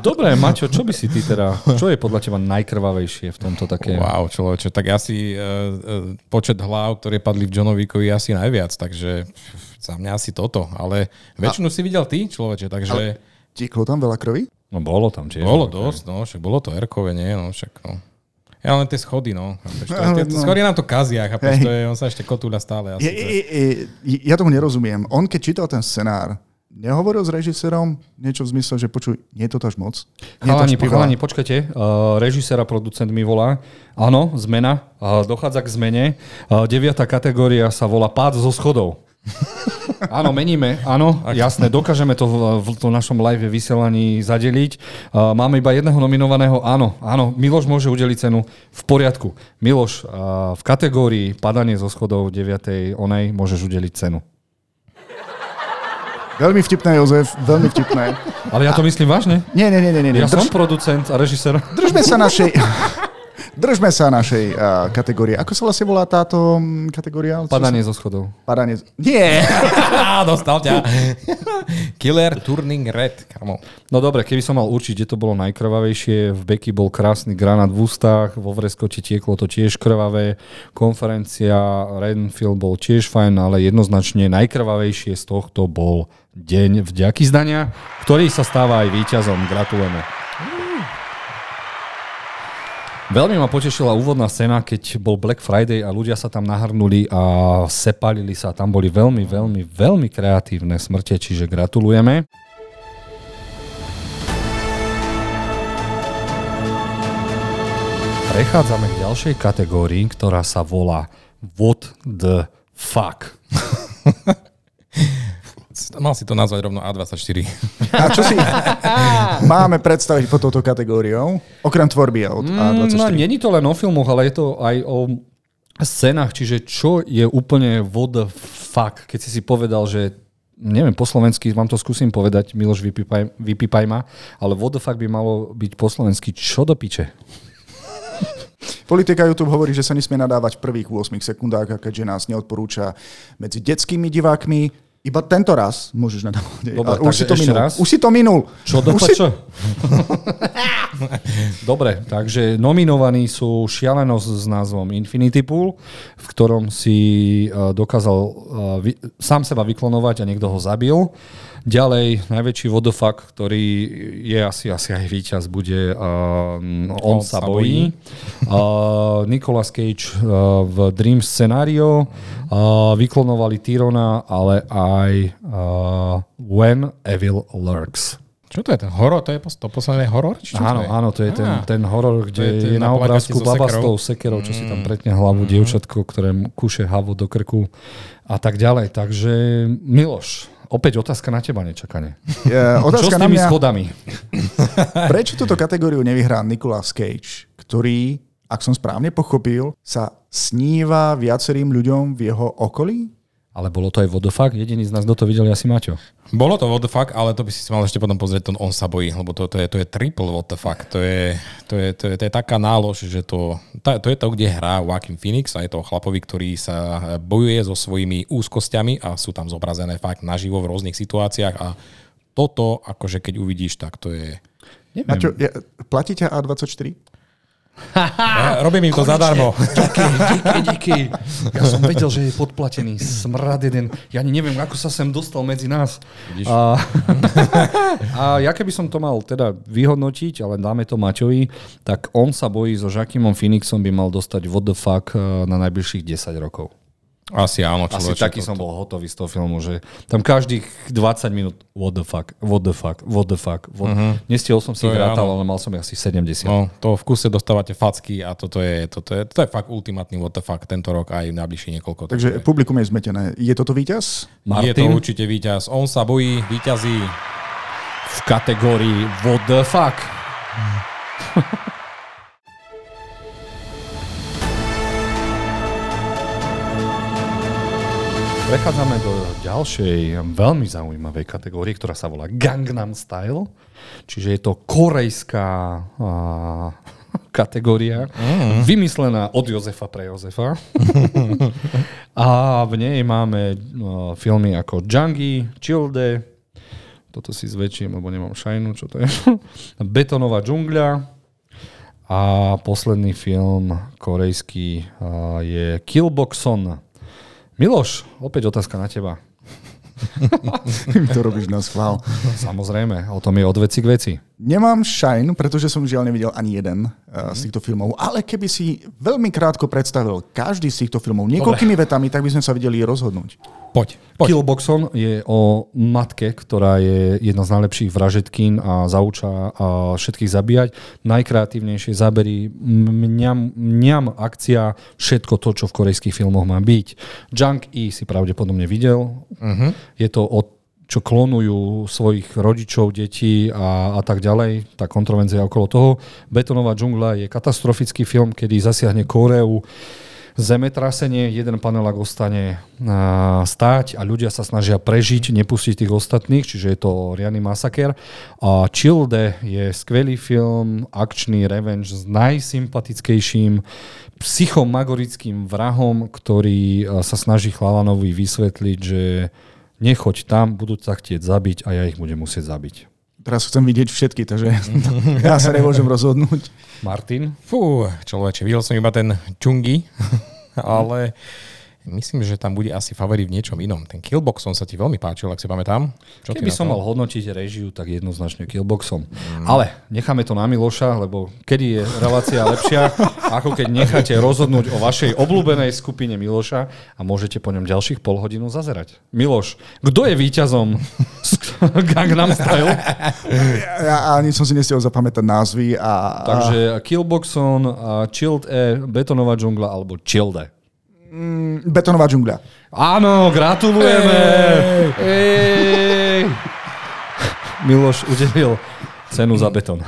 Speaker 1: Dobre, Maťo, čo by si ty teda, čo je podľa teba najkrvavejšie v tomto také?
Speaker 3: Wow, človeče, tak asi uh, uh, počet hlav, ktoré padli v Johnovíkovi, je asi najviac, takže za mňa asi toto, ale väčšinu A... si videl ty, človeče, takže... Ale
Speaker 2: tieklo tam veľa krvi?
Speaker 1: No bolo tam tiež.
Speaker 3: Bolo dosť, no, však bolo to Erkové, nie, no, však no. Ja len tie schody, no. Tie, no. Schody nám to kazia, chápeš, to je, on sa ešte kotúľa stále. Asi, je, je,
Speaker 2: je, ja tomu nerozumiem. On, keď čítal ten scenár, nehovoril s režisérom niečo v zmysle, že počuj, nie je to až moc?
Speaker 1: Chalani, chalani, počkajte, uh, režiséra, producent mi volá. Áno, zmena, uh, dochádza k zmene. Uh, deviatá kategória sa volá pád zo schodov. [LAUGHS] Áno, meníme, áno, jasné, dokážeme to v, v, v našom live vysielaní zadeliť. Uh, máme iba jedného nominovaného, áno, áno, Miloš môže udeliť cenu v poriadku. Miloš, uh, v kategórii padanie zo schodov 9. onej môžeš udeliť cenu.
Speaker 2: Veľmi vtipné, Jozef, veľmi vtipné.
Speaker 1: Ale ja to myslím vážne?
Speaker 2: Nie, nie, nie. nie.
Speaker 1: Ja Drž... som producent a režisér.
Speaker 2: Držme sa našej... [LAUGHS] Držme sa našej uh, kategórie. Ako sa vlastne volá táto kategória?
Speaker 1: Padanie zo schodov.
Speaker 2: Padanie z... Nie! [LAUGHS]
Speaker 3: Dostal ťa. Killer Turning Red, kamo.
Speaker 1: No dobre, keby som mal určiť, kde to bolo najkrvavejšie, v Beky bol krásny granát v ústach, vo Vreskoči tieklo to tiež krvavé, konferencia Renfield bol tiež fajn, ale jednoznačne najkrvavejšie z tohto bol Deň vďaky zdania, ktorý sa stáva aj víťazom. Gratulujeme. Veľmi ma potešila úvodná scéna, keď bol Black Friday a ľudia sa tam nahrnuli a sepalili sa. Tam boli veľmi, veľmi, veľmi kreatívne smrte, čiže gratulujeme. Prechádzame k ďalšej kategórii, ktorá sa volá What the fuck. [LAUGHS]
Speaker 3: Mal si to nazvať rovno A24.
Speaker 2: A čo si [LAUGHS] máme predstaviť pod touto kategóriou? Okrem tvorby od A24.
Speaker 1: No, není to len o filmoch, ale je to aj o scénach, čiže čo je úplne what the fuck, keď si si povedal, že neviem, po slovensky vám to skúsim povedať, Miloš, vypípaj, vypípaj ma, ale what the fuck by malo byť po slovensky, čo do piče?
Speaker 2: Politika YouTube hovorí, že sa nesmie nadávať v prvých 8 sekundách, a keďže nás neodporúča medzi detskými divákmi, iba tento raz môžeš nadávať.
Speaker 1: Dobre, už si to minul. Raz?
Speaker 2: Už si to minul.
Speaker 1: Čo do si... [LAUGHS] Dobre, takže nominovaní sú Šialenosť s názvom Infinity Pool, v ktorom si uh, dokázal vy, sám seba vyklonovať a niekto ho zabil. Ďalej, najväčší vodofak, ktorý je asi, asi aj víťaz, bude uh, On, On sa bojí. Uh, Nicolas Cage uh, v Dream scenario uh, vyklonovali Tyrona, ale aj uh, When Evil Lurks.
Speaker 3: Čo to je ten horor? To je to posledné horor?
Speaker 1: Či čo áno, to je? áno, to je ten, ten horor, kde je, je na obrázku baba s tou sekerou, čo si tam mm. pretne hlavu, mm. dievčatko, ktoré kúše havo do krku a tak ďalej. Takže Miloš, Opäť otázka na teba nečakane.
Speaker 2: Ja, [LAUGHS] otázka
Speaker 1: Čo s tými mňa... schodami? [LAUGHS]
Speaker 2: Prečo túto kategóriu nevyhrá Nicolas Cage, ktorý, ak som správne pochopil, sa sníva viacerým ľuďom v jeho okolí?
Speaker 1: Ale bolo to aj vodofak? Jediný z nás, kto to videl, asi Maťo.
Speaker 3: Bolo to fuck, ale to by si mal ešte potom pozrieť, to on sa bojí, lebo to, to, je, to je triple fuck. To je, to je, to je, to je taká nálož, že to, to je to, kde hrá Joaquin Phoenix a je to chlapovi, ktorý sa bojuje so svojimi úzkosťami a sú tam zobrazené fakt naživo v rôznych situáciách a toto, akože keď uvidíš, tak to je...
Speaker 2: Neviem. Maťo, ja, platíte A24?
Speaker 3: Robím im to zadarmo.
Speaker 1: Díky, díky, díky. Ja som vedel, že je podplatený smrad jeden. Ja ani neviem, ako sa sem dostal medzi nás. A, a ja keby som to mal teda vyhodnotiť, ale dáme to Maťovi, tak on sa bojí so Žakimom Phoenixom by mal dostať what the fuck eh, na najbližších 10 rokov.
Speaker 3: Asi áno,
Speaker 1: Asi
Speaker 3: človeče.
Speaker 1: taký
Speaker 3: to-
Speaker 1: som bol hotový z toho filmu, že tam každých 20 minút what the fuck, what the fuck, what the fuck. What... Uh-huh. Nestiel som si
Speaker 3: To
Speaker 1: ich
Speaker 3: je
Speaker 1: rátal, ale mal som ich asi 70.
Speaker 3: No, to v kuse dostávate facky a toto je, toto je, toto je fakt ultimátny what the fuck tento rok aj najbližšie niekoľko.
Speaker 2: Takže publikum je zmetené. Je toto víťaz?
Speaker 3: je to
Speaker 1: Martin
Speaker 3: určite víťaz. On sa bojí, víťazí.
Speaker 1: v kategórii what the fuck. [LAUGHS] Prechádzame do ďalšej veľmi zaujímavej kategórie, ktorá sa volá Gangnam Style. Čiže je to korejská a, [LAUGHS] kategória, mm. vymyslená od Jozefa pre Jozefa. [LAUGHS] a v nej máme no, filmy ako Jungi, Childe, toto si zväčším, lebo nemám šajnu, čo to je. [LAUGHS] Betonová džungľa. A posledný film korejský a, je Killboxon. Miloš, opäť otázka na teba. [LAUGHS]
Speaker 2: to robíš na schvál.
Speaker 1: Samozrejme, o tom je od veci k veci.
Speaker 2: Nemám Shine, pretože som žiaľ nevidel ani jeden uh, z týchto filmov, ale keby si veľmi krátko predstavil každý z týchto filmov niekoľkými vetami, tak by sme sa vedeli rozhodnúť.
Speaker 3: Poď, poď.
Speaker 1: Killboxon je o matke, ktorá je jedna z najlepších vražetkín a zauča a všetkých zabíjať. Najkreatívnejšie zábery, mňam, mňam akcia, všetko to, čo v korejských filmoch má byť. Junk E si pravdepodobne videl. Uh-huh. Je to o čo klonujú svojich rodičov, detí a, a tak ďalej. Tá kontroverzia okolo toho. Betonová džungla je katastrofický film, kedy zasiahne Kóreu zemetrasenie, jeden panelák ostane a, stáť a ľudia sa snažia prežiť, nepustiť tých ostatných, čiže je to riadny masaker. A Childe je skvelý film, akčný revenge s najsympatickejším psychomagorickým vrahom, ktorý sa snaží Chalanovi vysvetliť, že nechoď tam, budú sa chcieť zabiť a ja ich budem musieť zabiť.
Speaker 2: Teraz chcem vidieť všetky, takže [LAUGHS] ja sa nemôžem rozhodnúť.
Speaker 1: Martin?
Speaker 3: Fú, človeče, videl som iba ten Chungi, [LAUGHS] ale myslím, že tam bude asi favorit v niečom inom. Ten Killboxon sa ti veľmi páčil, ak si pamätám. Čo
Speaker 1: Keby som mal hodnotiť režiu, tak jednoznačne Killboxom. Mm. Ale necháme to na Miloša, lebo kedy je relácia lepšia, [LAUGHS] ako keď necháte rozhodnúť o vašej obľúbenej skupine Miloša a môžete po ňom ďalších pol hodinu zazerať. Miloš, kto je víťazom [LAUGHS] Gangnam Style?
Speaker 2: Ja ani som si nestiel zapamätať názvy a...
Speaker 1: Takže Killboxon, Chilled E, Betonová džungla alebo Chillde.
Speaker 2: Mm, Betonová džungľa.
Speaker 1: Áno, gratulujeme! Ej. Miloš udelil cenu za betón.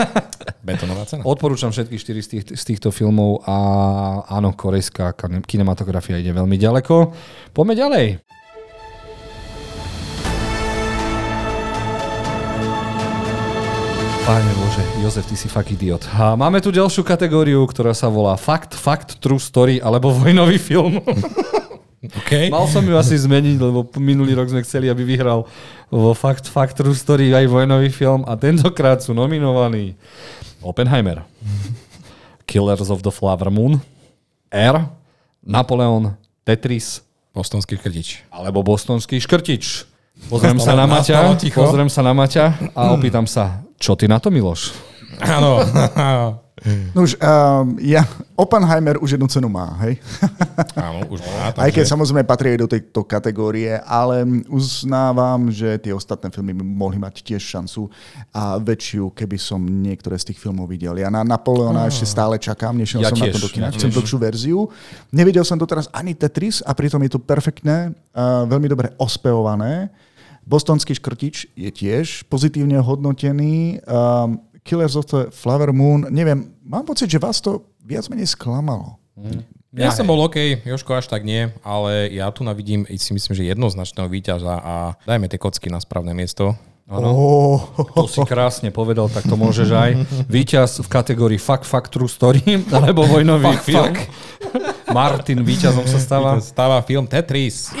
Speaker 1: [LAUGHS]
Speaker 3: Betonová cena.
Speaker 1: Odporúčam všetky štyri z, tých, z týchto filmov a áno, korejská kine- kinematografia ide veľmi ďaleko. Poďme ďalej. Páne Bože, Jozef, ty si fakt idiot. A máme tu ďalšiu kategóriu, ktorá sa volá Fakt, Fakt, True Story alebo vojnový film. [LAUGHS]
Speaker 3: Okay.
Speaker 1: Mal som ju asi zmeniť, lebo minulý rok sme chceli, aby vyhral vo Fakt, Fakt, True Story aj vojnový film a tentokrát sú nominovaní Oppenheimer, [LAUGHS] Killers of the Flower Moon, R, Napoleon, Tetris
Speaker 3: Bostonský krtič.
Speaker 1: alebo Bostonský škrtič. Pozriem sa na Maťa, pozriem sa na Maťa a opýtam sa, čo ty na to, Miloš?
Speaker 3: Áno.
Speaker 2: No už, um, ja, Oppenheimer už jednu cenu má, hej?
Speaker 3: Áno, už má.
Speaker 2: Aj keď
Speaker 3: takže-
Speaker 2: samozrejme patrí aj do tejto kategórie, ale uznávam, že tie ostatné filmy by mohli mať tiež šancu a väčšiu, keby som niektoré z tých filmov videl. Ja na Napoleona ešte stále čakám, nešiel
Speaker 1: Ja
Speaker 2: som na
Speaker 1: tiež,
Speaker 2: to do kina,
Speaker 1: ja
Speaker 2: chcem dlhšiu verziu. Nevidel som doteraz ani Tetris a pritom je to perfektné, uh, veľmi dobre ospevované. Bostonský škrtič je tiež pozitívne hodnotený. Um, Killers of the Flower Moon, neviem, mám pocit, že vás to viac menej sklamalo.
Speaker 3: Ja som bol OK, Joško až tak nie, ale ja tu navidím si myslím, že jednoznačného víťaza a dajme tie kocky na správne miesto.
Speaker 2: Oh.
Speaker 1: To si krásne povedal, tak to môžeš aj. [LAUGHS] Víťaz v kategórii Fuck, Fuck, True Story [LAUGHS] alebo vojnový
Speaker 3: Fuck,
Speaker 1: film. Martin víťazom sa stáva.
Speaker 3: Stáva film Tetris.
Speaker 1: A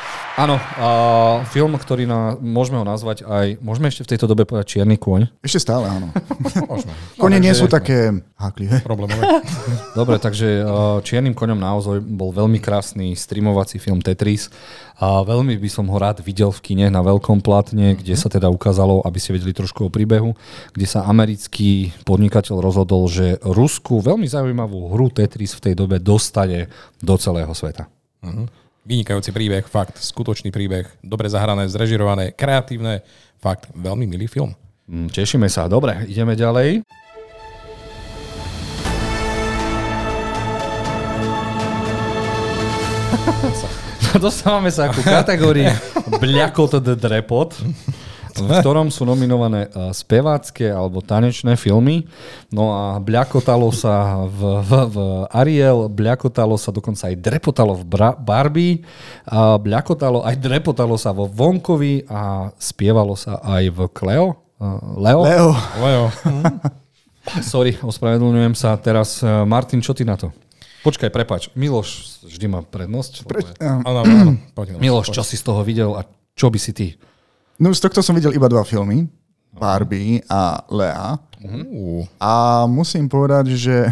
Speaker 1: Áno, a film, ktorý na, môžeme ho nazvať aj, môžeme ešte v tejto dobe povedať Čierny kôň.
Speaker 2: Ešte stále, áno. [LAUGHS]
Speaker 3: Môžeme.
Speaker 2: Kone nie sú také háklivé.
Speaker 3: Problémové. [LAUGHS]
Speaker 1: Dobre, takže uh, Čiernym koňom naozaj bol veľmi krásny streamovací film Tetris. A veľmi by som ho rád videl v kine na veľkom platne, kde sa teda ukázalo, aby ste vedeli trošku o príbehu, kde sa americký podnikateľ rozhodol, že Rusku veľmi zaujímavú hru Tetris v tej dobe dostane do celého sveta.
Speaker 3: Vynikajúci príbeh, fakt, skutočný príbeh, dobre zahrané, zrežirované, kreatívne, fakt, veľmi milý film.
Speaker 1: Mm, Tešíme sa. Dobre, ideme ďalej. [LAUGHS] Dostávame sa ku kategórii [LAUGHS] Bľakot the Drepot, [LAUGHS] v ktorom sú nominované eh, spevácké alebo tanečné filmy. No a bľakotalo sa v, v, v Ariel, bľakotalo sa dokonca aj drepotalo v Bra- Barbie, a bľakotalo aj drepotalo sa vo Vonkovi a spievalo sa aj v Cleo. Eh, Leo?
Speaker 2: Leo,
Speaker 3: Leo,
Speaker 1: Sorry, ospravedlňujem sa. Teraz, eh, Martin, čo ty na to? Počkaj, prepač. Miloš vždy má prednosť.
Speaker 2: Pre,
Speaker 3: áno, áno, poď.
Speaker 1: Miloš, čo si z toho videl a čo by si ty?
Speaker 2: No z tohto som videl iba dva filmy. Barbie a Lea.
Speaker 3: Uú,
Speaker 2: A musím povedať, že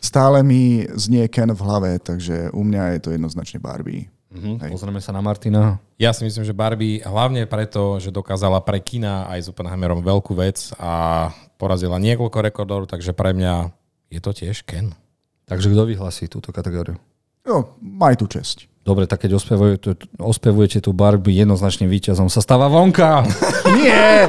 Speaker 2: stále mi znie Ken v hlave, takže u mňa je to jednoznačne Barbie.
Speaker 1: Mhm, pozrieme sa na Martina.
Speaker 3: Ja si myslím, že Barbie hlavne preto, že dokázala pre kina aj s Oppenheimerom veľkú vec a porazila niekoľko rekordov, takže pre mňa je to tiež Ken.
Speaker 1: Takže kto vyhlasí túto kategóriu?
Speaker 2: Jo, maj tú česť.
Speaker 1: Dobre, tak keď ospevujete, ospevujete tú Barbie, jednoznačne víťazom sa stáva vonka. [LAUGHS]
Speaker 2: Nie!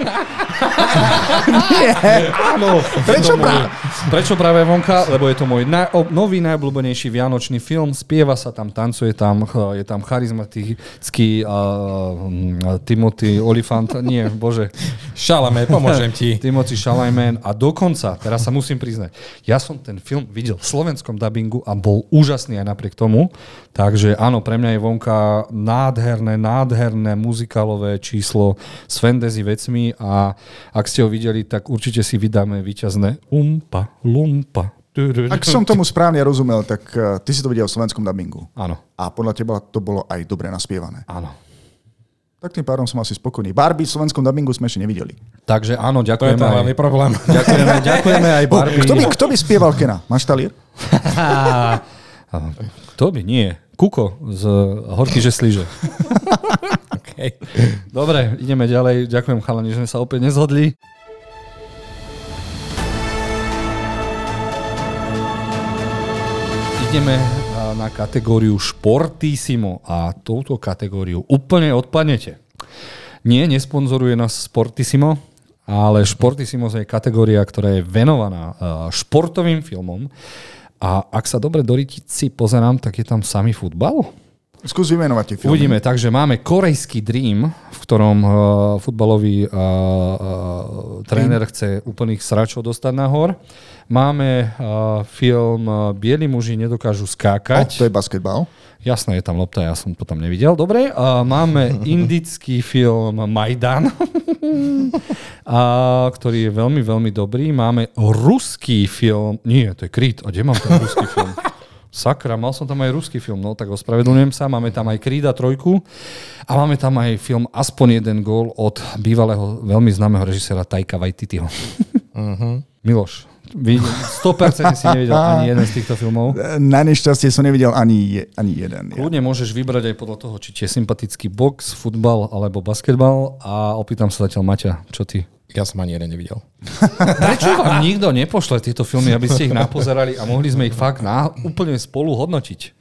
Speaker 2: [LAUGHS] Nie!
Speaker 1: Áno.
Speaker 2: Prečo práve?
Speaker 1: Prečo práve vonka? Lebo je to môj naj, nový najobľúbenejší vianočný film. Spieva sa tam, tancuje tam, je tam charizmatický uh, Timothy Olyphant. Nie, bože.
Speaker 3: Šalame, pomôžem ti. [LAUGHS]
Speaker 1: Timothy Chalamet a dokonca, teraz sa musím priznať, ja som ten film videl v slovenskom dubbingu a bol úžasný aj napriek tomu, takže áno, pre mňa je vonka nádherné, nádherné muzikálové číslo s fantasy vecmi a ak ste ho videli, tak určite si vydáme víťazné umpa, lumpa.
Speaker 2: Ak som tomu správne rozumel, tak uh, ty si to videl v slovenskom dubbingu.
Speaker 1: Áno,
Speaker 2: A podľa teba to bolo aj dobre naspievané.
Speaker 1: áno.
Speaker 2: Tak tým pádom som asi spokojný. Barbie v slovenskom dubbingu sme ešte nevideli.
Speaker 1: Takže áno,
Speaker 3: To je
Speaker 1: ďakujeme
Speaker 3: ten
Speaker 1: aj,
Speaker 3: hlavný problém. [LAUGHS]
Speaker 1: ďakujeme, ďakujeme aj Barbie.
Speaker 2: Kto by, kto by spieval Kena? Máš talier? [LAUGHS]
Speaker 1: Á, Kto by? Nie. Kuko z Horky že slíže. [LAUGHS]
Speaker 3: Okay. [LAUGHS]
Speaker 1: Dobre, ideme ďalej. Ďakujem chalani, že sme sa opäť nezhodli. Ideme na kategóriu Sportissimo a touto kategóriu úplne odpadnete. Nie, nesponzoruje nás Sportissimo, ale Sportissimo je kategória, ktorá je venovaná športovým filmom. A ak sa dobre do si pozerám, tak je tam samý futbal.
Speaker 2: Skús vymenovať tie filmy.
Speaker 1: Uvidíme, takže máme korejský Dream, v ktorom uh, futbalový uh, uh, tréner chce úplných sračov dostať nahor. Máme uh, film uh, Bieli muži nedokážu
Speaker 2: O,
Speaker 1: skákať.
Speaker 2: to je basketbal.
Speaker 1: Jasné, je tam lopta, ja som to tam nevidel. Dobre, uh, máme [LAUGHS] indický film Majdan, a, [LAUGHS] ktorý je veľmi, veľmi dobrý. Máme ruský film, nie, to je Creed, a kde mám ten ruský film? [LAUGHS] Sakra, mal som tam aj ruský film, no tak ospravedlňujem sa. Máme tam aj Creeda trojku a máme tam aj film Aspoň jeden gól od bývalého veľmi známeho režisera Tajka Waititiho.
Speaker 3: Uh-huh.
Speaker 1: Miloš, vy 100% si nevidel ani jeden z týchto filmov.
Speaker 2: Na nešťastie som nevidel ani, je, ani jeden. Ja.
Speaker 1: Kľudne môžeš vybrať aj podľa toho, či ti je sympatický box, futbal alebo basketbal a opýtam sa zatiaľ Maťa, čo ty?
Speaker 3: Ja som ani jeden nevidel. [LAUGHS]
Speaker 1: Prečo vám nikto nepošle tieto filmy, aby ste ich napozerali a mohli sme ich fakt na, úplne spolu hodnotiť?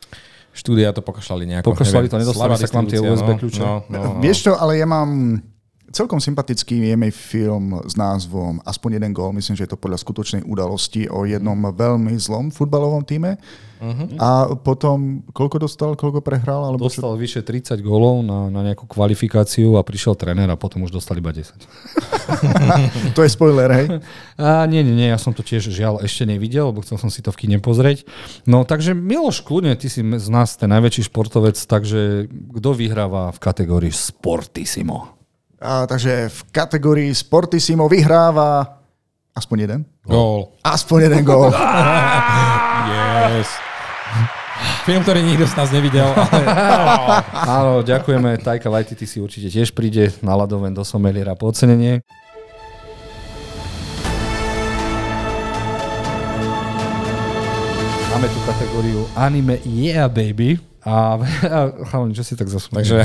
Speaker 3: Štúdia to pokašľali nejako.
Speaker 1: Pokašľali to, nedostali sa k vám tie USB
Speaker 3: no,
Speaker 1: kľúče?
Speaker 3: No, no, no.
Speaker 2: Vieš čo, ale ja mám celkom sympatický je mi film s názvom Aspoň jeden gól. Myslím, že je to podľa skutočnej udalosti o jednom veľmi zlom futbalovom týme. Uh-huh. A potom, koľko dostal, koľko prehral? Alebo čo?
Speaker 1: Dostal vyše 30 gólov na, na nejakú kvalifikáciu a prišiel tréner a potom už dostal iba 10. [LAUGHS]
Speaker 2: To je spoiler, hej? [LAUGHS]
Speaker 1: A nie, nie, nie, ja som to tiež žiaľ ešte nevidel, lebo chcel som si to v kine pozrieť. No takže Miloš, kľudne, ty si z nás ten najväčší športovec, takže kto vyhráva v kategórii Sportissimo?
Speaker 2: A, takže v kategórii Sportissimo vyhráva aspoň jeden?
Speaker 3: Gól.
Speaker 2: Aspoň jeden gól. [LAUGHS]
Speaker 3: Yes. Film, ktorý nikto z nás nevidel. Ale... [LAUGHS]
Speaker 1: Áno, ďakujeme. Tajka Waititi si určite tiež príde na Ladoven do Someliera po ocenenie. Máme tu kategóriu Anime Yeah Baby. A, [LAUGHS] a chalani, čo si tak zasúňajú?
Speaker 3: Takže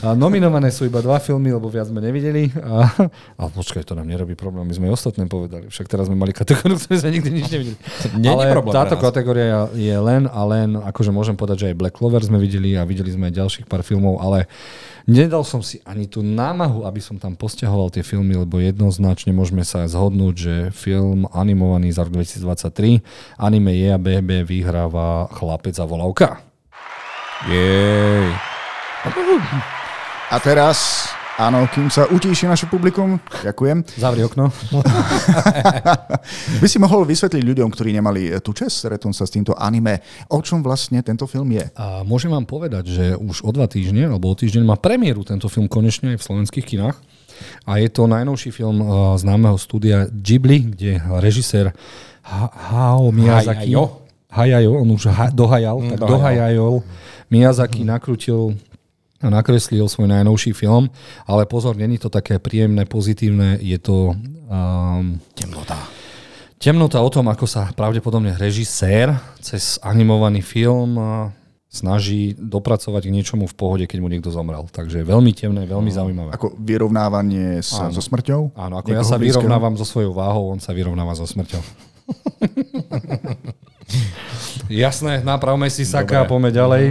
Speaker 1: A nominované sú iba dva filmy, lebo viac sme nevideli. A, a počkaj, to nám nerobí problém, my sme ostatné povedali. Však teraz sme mali kategóriu, ktoré sme nikdy nič nevideli. [LAUGHS]
Speaker 3: Nie
Speaker 1: Ale
Speaker 3: problém
Speaker 1: táto kategória je len a len, akože môžem povedať, že aj Black Clover sme videli a videli sme aj ďalších pár filmov, ale nedal som si ani tú námahu, aby som tam posťahoval tie filmy, lebo jednoznačne môžeme sa zhodnúť, že film animovaný za rok 2023, anime je a BB vyhráva Chlapec a volavka.
Speaker 3: Jej.
Speaker 2: A teraz, áno, kým sa utíši naše publikum, ďakujem,
Speaker 1: Zavri okno. [LAUGHS]
Speaker 2: by si mohol vysvetliť ľuďom, ktorí nemali eh, tú čest stretnúť sa s týmto anime, o čom vlastne tento film je.
Speaker 1: A môžem vám povedať, že už o dva týždne, alebo o týždeň má premiéru tento film konečne aj v slovenských kinách. A je to najnovší film uh, známeho studia Ghibli, kde režisér Ha- Hao Miyazaki...
Speaker 3: Hayayo.
Speaker 1: Hayayo, on už ha- dohajal,
Speaker 3: Mm,
Speaker 1: tak
Speaker 3: dohajal.
Speaker 1: dohajajol. Miyazaki nakrutil a nakreslil svoj najnovší film, ale pozor, není to také príjemné, pozitívne, je to um,
Speaker 3: Temnota.
Speaker 1: Temnota o tom, ako sa pravdepodobne režisér cez animovaný film a, snaží dopracovať k niečomu v pohode, keď mu niekto zomrel. Takže veľmi temné, veľmi zaujímavé.
Speaker 2: Ako vyrovnávanie sa
Speaker 1: Áno.
Speaker 2: so smrťou?
Speaker 1: Áno, ako ja sa
Speaker 2: blízkeho?
Speaker 1: vyrovnávam so svojou váhou, on sa vyrovnáva so smrťou. [LAUGHS] Jasné, napravme si saka a poďme ďalej.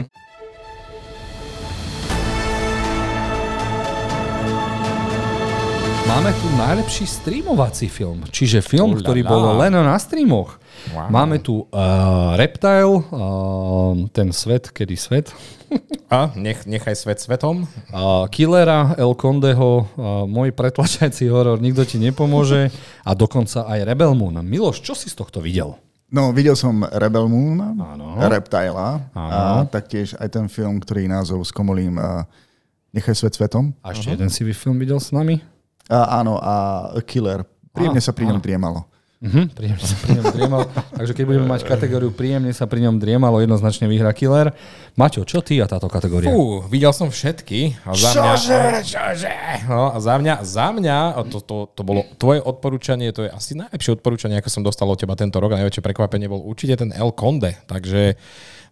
Speaker 1: Máme tu najlepší streamovací film, čiže film,
Speaker 3: Uľa
Speaker 1: ktorý bol len na streamoch.
Speaker 3: Wow.
Speaker 1: Máme tu uh, Reptile, uh, ten svet, kedy svet,
Speaker 3: A nech, nechaj svet svetom.
Speaker 1: uh, Killera, El Condeho, uh, môj pretlačajúci horor, nikto ti nepomôže a dokonca aj Rebel Moon. Miloš, čo si z tohto videl?
Speaker 2: No, videl som Rebel Moon,
Speaker 1: Áno.
Speaker 2: Reptila a
Speaker 1: Áno.
Speaker 2: taktiež aj ten film, ktorý názov skomolím uh, Nechaj svet svetom.
Speaker 1: A ešte jeden si film videl s nami?
Speaker 2: A, áno, a Killer. Príjemne
Speaker 1: Á,
Speaker 2: sa pri ňom driemalo.
Speaker 1: Mhm, príjemne sa pri ňom driemal. Takže keď budeme mať kategóriu príjemne sa pri ňom driemalo, jednoznačne vyhrá Killer. Maťo, čo ty a táto kategória?
Speaker 3: Fú, videl som všetky. A za mňa, čože, čože. No, a za mňa, za mňa to, to, to bolo tvoje odporúčanie, to je asi najlepšie odporúčanie, ako som dostal od teba tento rok a najväčšie prekvapenie bol určite ten El Conde. Takže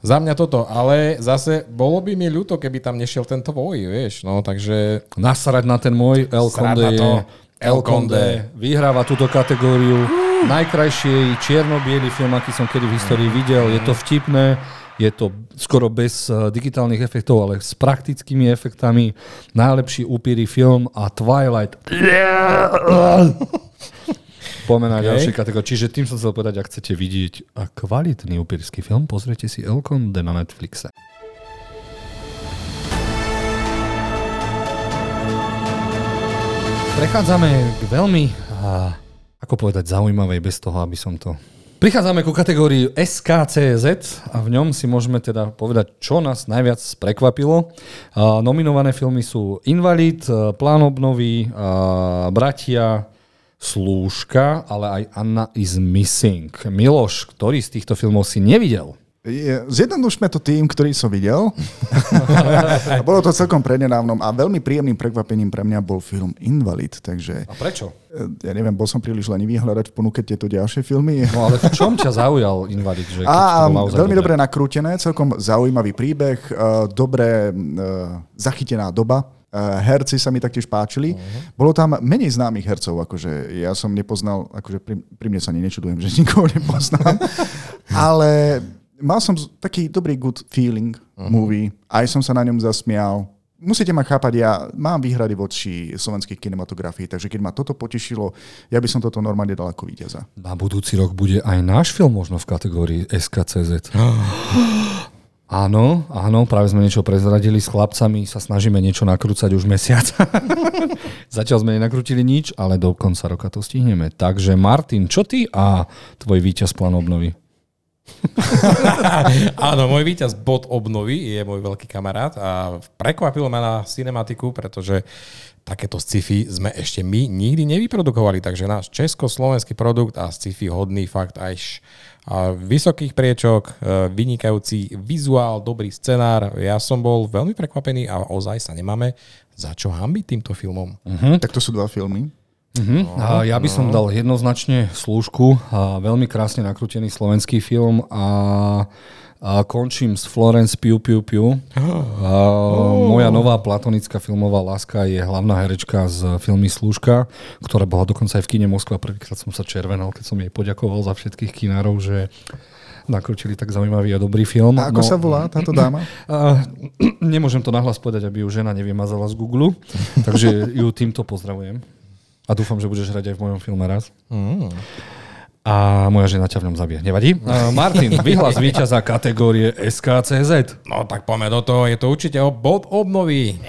Speaker 3: za mňa toto, ale zase bolo by mi ľúto, keby tam nešiel ten tvoj, vieš, no takže
Speaker 1: Nasrať na ten môj El Conde
Speaker 3: na
Speaker 1: je...
Speaker 3: to.
Speaker 1: El Conde vyhráva túto kategóriu. Najkrajší čierno-biely film, aký som kedy v histórii videl. Je to vtipné, je to skoro bez eh, digitálnych efektov, ale s praktickými efektami. Najlepší upíry film a Twilight. [LAUGHS] Poďme na
Speaker 3: Okay.
Speaker 1: ďalšie kategórie. Čiže tým som chcel povedať, ak chcete vidieť a kvalitný upírsky film, pozrite si El Conde na Netflixe. Prechádzame k veľmi, a, ako povedať, zaujímavej bez toho, aby som to... Prichádzame ku kategórii SKCZ a v ňom si môžeme teda povedať, čo nás najviac prekvapilo. A, nominované filmy sú Invalid, Plán obnovy, a, Bratia, Slúžka, ale aj Anna is Missing. Miloš, ktorý z týchto filmov si nevidel?
Speaker 2: Je- Zjednodušme to tým, ktorý som videl. [LAUGHS] a bolo to celkom prednedávnom a veľmi príjemným prekvapením pre mňa bol film Invalid, takže
Speaker 1: A prečo?
Speaker 2: eh, ja neviem, bol som príliš lenivý hľadať v ponuke tieto ďalšie filmy.
Speaker 1: No ale v čom ťa zaujal Invalid? Že [LAUGHS]
Speaker 2: A, veľmi dobre nakrútené, celkom zaujímavý príbeh, eh, dobre eh, zachytená doba. Eh, Herci sa mi taktiež páčili. Bolo tam menej známych hercov, akože ja som nepoznal, akože pri, pri mne sa ani nečudujem, [LAUGHS] že nikoho nepoznám, [LAUGHS] ale mal som taký dobrý good feeling movie, aj som sa na ňom zasmial. Musíte ma chápať, ja mám výhrady voči slovenskej kinematografii, takže keď ma toto potešilo, ja by som toto normálne dal ako víťaza.
Speaker 1: Na budúci rok bude aj náš film možno v kategórii SKCZ. [GASPS] Áno, áno, práve sme niečo prezradili s chlapcami, sa snažíme niečo nakrúcať už mesiac. [LAUGHS] Zatiaľ sme nenakrútili nič, ale do konca roka to stihneme. Takže Martin, čo ty a tvoj víťaz plán obnovy? [LAUGHS]
Speaker 3: Áno, môj víťaz bod obnovy je môj veľký kamarát a prekvapilo ma na cinematiku, pretože takéto sci-fi sme ešte my nikdy nevyprodukovali, takže náš československý produkt a sci-fi hodný fakt až, A vysokých priečok, e, vynikajúci vizuál, dobrý scenár. Ja som bol veľmi prekvapený a ozaj sa nemáme za čo hambiť týmto filmom.
Speaker 2: Uh-huh. Tak to sú dva filmy.
Speaker 1: Uh-huh. A ja by som dal jednoznačne slúžku. A veľmi krásne nakrútený slovenský film a a končím s Florence Piu Piu Piu. A moja nová platonická filmová láska je hlavná herečka z filmy Slúžka, ktorá bola dokonca aj v kine Moskva. Prvýkrát som sa červenal, keď som jej poďakoval za všetkých kinárov, že nakrútili tak zaujímavý a dobrý film.
Speaker 2: A ako no, sa volá táto dáma? [CLEARS THROAT]
Speaker 1: A, nemôžem to nahlas povedať, aby ju žena nevymazala z Google, takže ju týmto pozdravujem. A dúfam, že budeš hrať aj v mojom filme raz. Mm a moja žena ťa v ňom zabije. Nevadí? Uh, Martin, [LAUGHS] vyhlas víťaza kategórie SKCZ.
Speaker 3: No tak poďme do toho, je to určite o bod obnovy.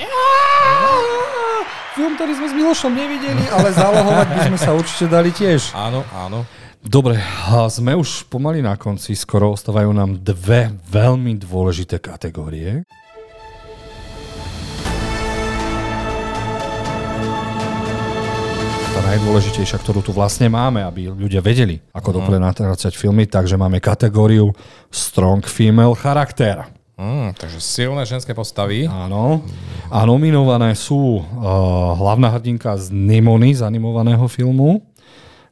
Speaker 1: Film, ktorý sme s Milošom nevideli, ale zálohovať by sme sa určite dali tiež.
Speaker 3: Áno, áno.
Speaker 1: Dobre, sme už pomaly na konci, skoro ostávajú nám dve veľmi dôležité kategórie. Najdôležitejšia, ktorú tu vlastne máme, aby ľudia vedeli, ako uh-huh. dobre natáčať filmy, takže máme kategóriu Strong Female Charakter.
Speaker 3: Mm, takže silné ženské postavy.
Speaker 1: Áno. A nominované sú uh, hlavná hrdinka z Nimony, z animovaného filmu.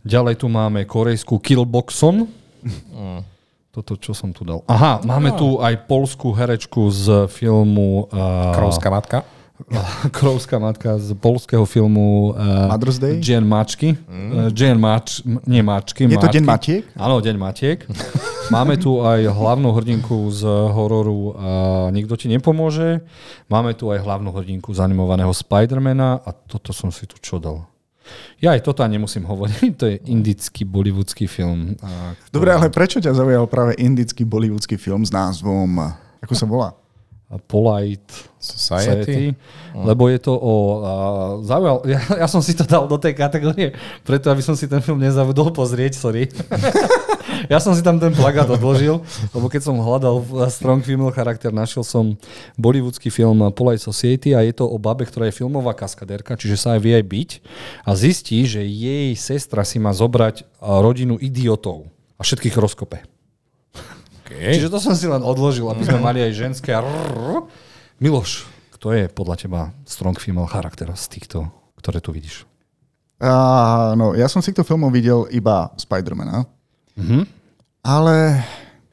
Speaker 1: Ďalej tu máme korejskú Killboxon. Mm. Toto, čo som tu dal. Aha, máme no. tu aj polskú herečku z filmu...
Speaker 3: Uh, Krovská matka. [LAUGHS]
Speaker 1: Krovská matka z polského filmu
Speaker 2: uh, Mother's Day?
Speaker 1: Deň Mačky. Mm. Uh, Deň Mač, nie Mačky.
Speaker 2: Je to Deň Matiek?
Speaker 1: Áno, Deň Matiek. [LAUGHS] Máme tu aj hlavnú hrdinku z hororu uh, Nikto ti nepomôže. Máme tu aj hlavnú hrdinku z animovaného Spidermana a toto som si tu čo dal. Ja aj toto nemusím hovoriť, [LAUGHS] to je indický bollywoodský film.
Speaker 2: Ktorý... Dobre, ale prečo ťa zaujal práve indický bollywoodský film s názvom, ako sa volá?
Speaker 1: Polite Society, Society lebo je to o... Uh, zaujal, [LAUGHS] ja, ja som si to dal do tej kategórie, preto aby som si ten film nezabudol pozrieť, sorry. [LAUGHS] ja som si tam ten plagát odložil, lebo keď som hľadal strong female charakter, našiel som bollywoodsky film Polite Society a je to o babe, ktorá je filmová kaskadérka, čiže sa aj vie aj byť a zistí, že jej sestra si má zobrať rodinu idiotov a všetkých rozkope. Okay. Čiže to som si len odložil, aby sme mhm. mali aj ženské. Miloš, kto je podľa teba strong female charakter z týchto, ktoré tu vidíš?
Speaker 2: Uh, no, ja som si to filmov videl iba Spidermana. Mm-hmm. Ale...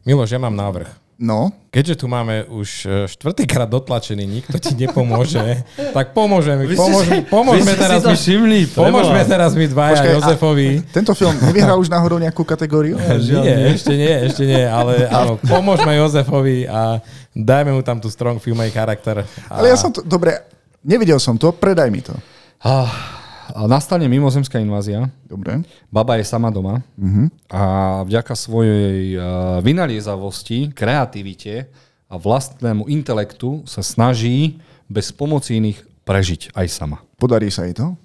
Speaker 3: Miloš, ja mám návrh.
Speaker 2: No.
Speaker 3: Keďže tu máme už e, štvrtýkrát dotlačený, nikto ti nepomôže, [LAUGHS] tak pomôžeme. Pomôžeme, pomôžeme teraz mi, všimli, pomôžeme teraz mi dvaja Počkaj, Jozefovi.
Speaker 2: Tento film nevyhral už náhodou nejakú kategóriu? [LAUGHS]
Speaker 3: Nie, ešte nie, ešte nie, ale [LAUGHS] áno, pomôžeme Jozefovi a dajme mu tam tú strong female charakter.
Speaker 2: A... Ale ja som to, dobre, nevidel som to, predaj mi to.
Speaker 1: Ah, nastane mimozemská invázia.
Speaker 2: Dobre.
Speaker 1: Baba je sama doma uh-huh. a vďaka svojej vynaliezavosti, kreativite a vlastnému intelektu sa snaží bez pomoci iných prežiť aj sama.
Speaker 2: Podarí sa jej to?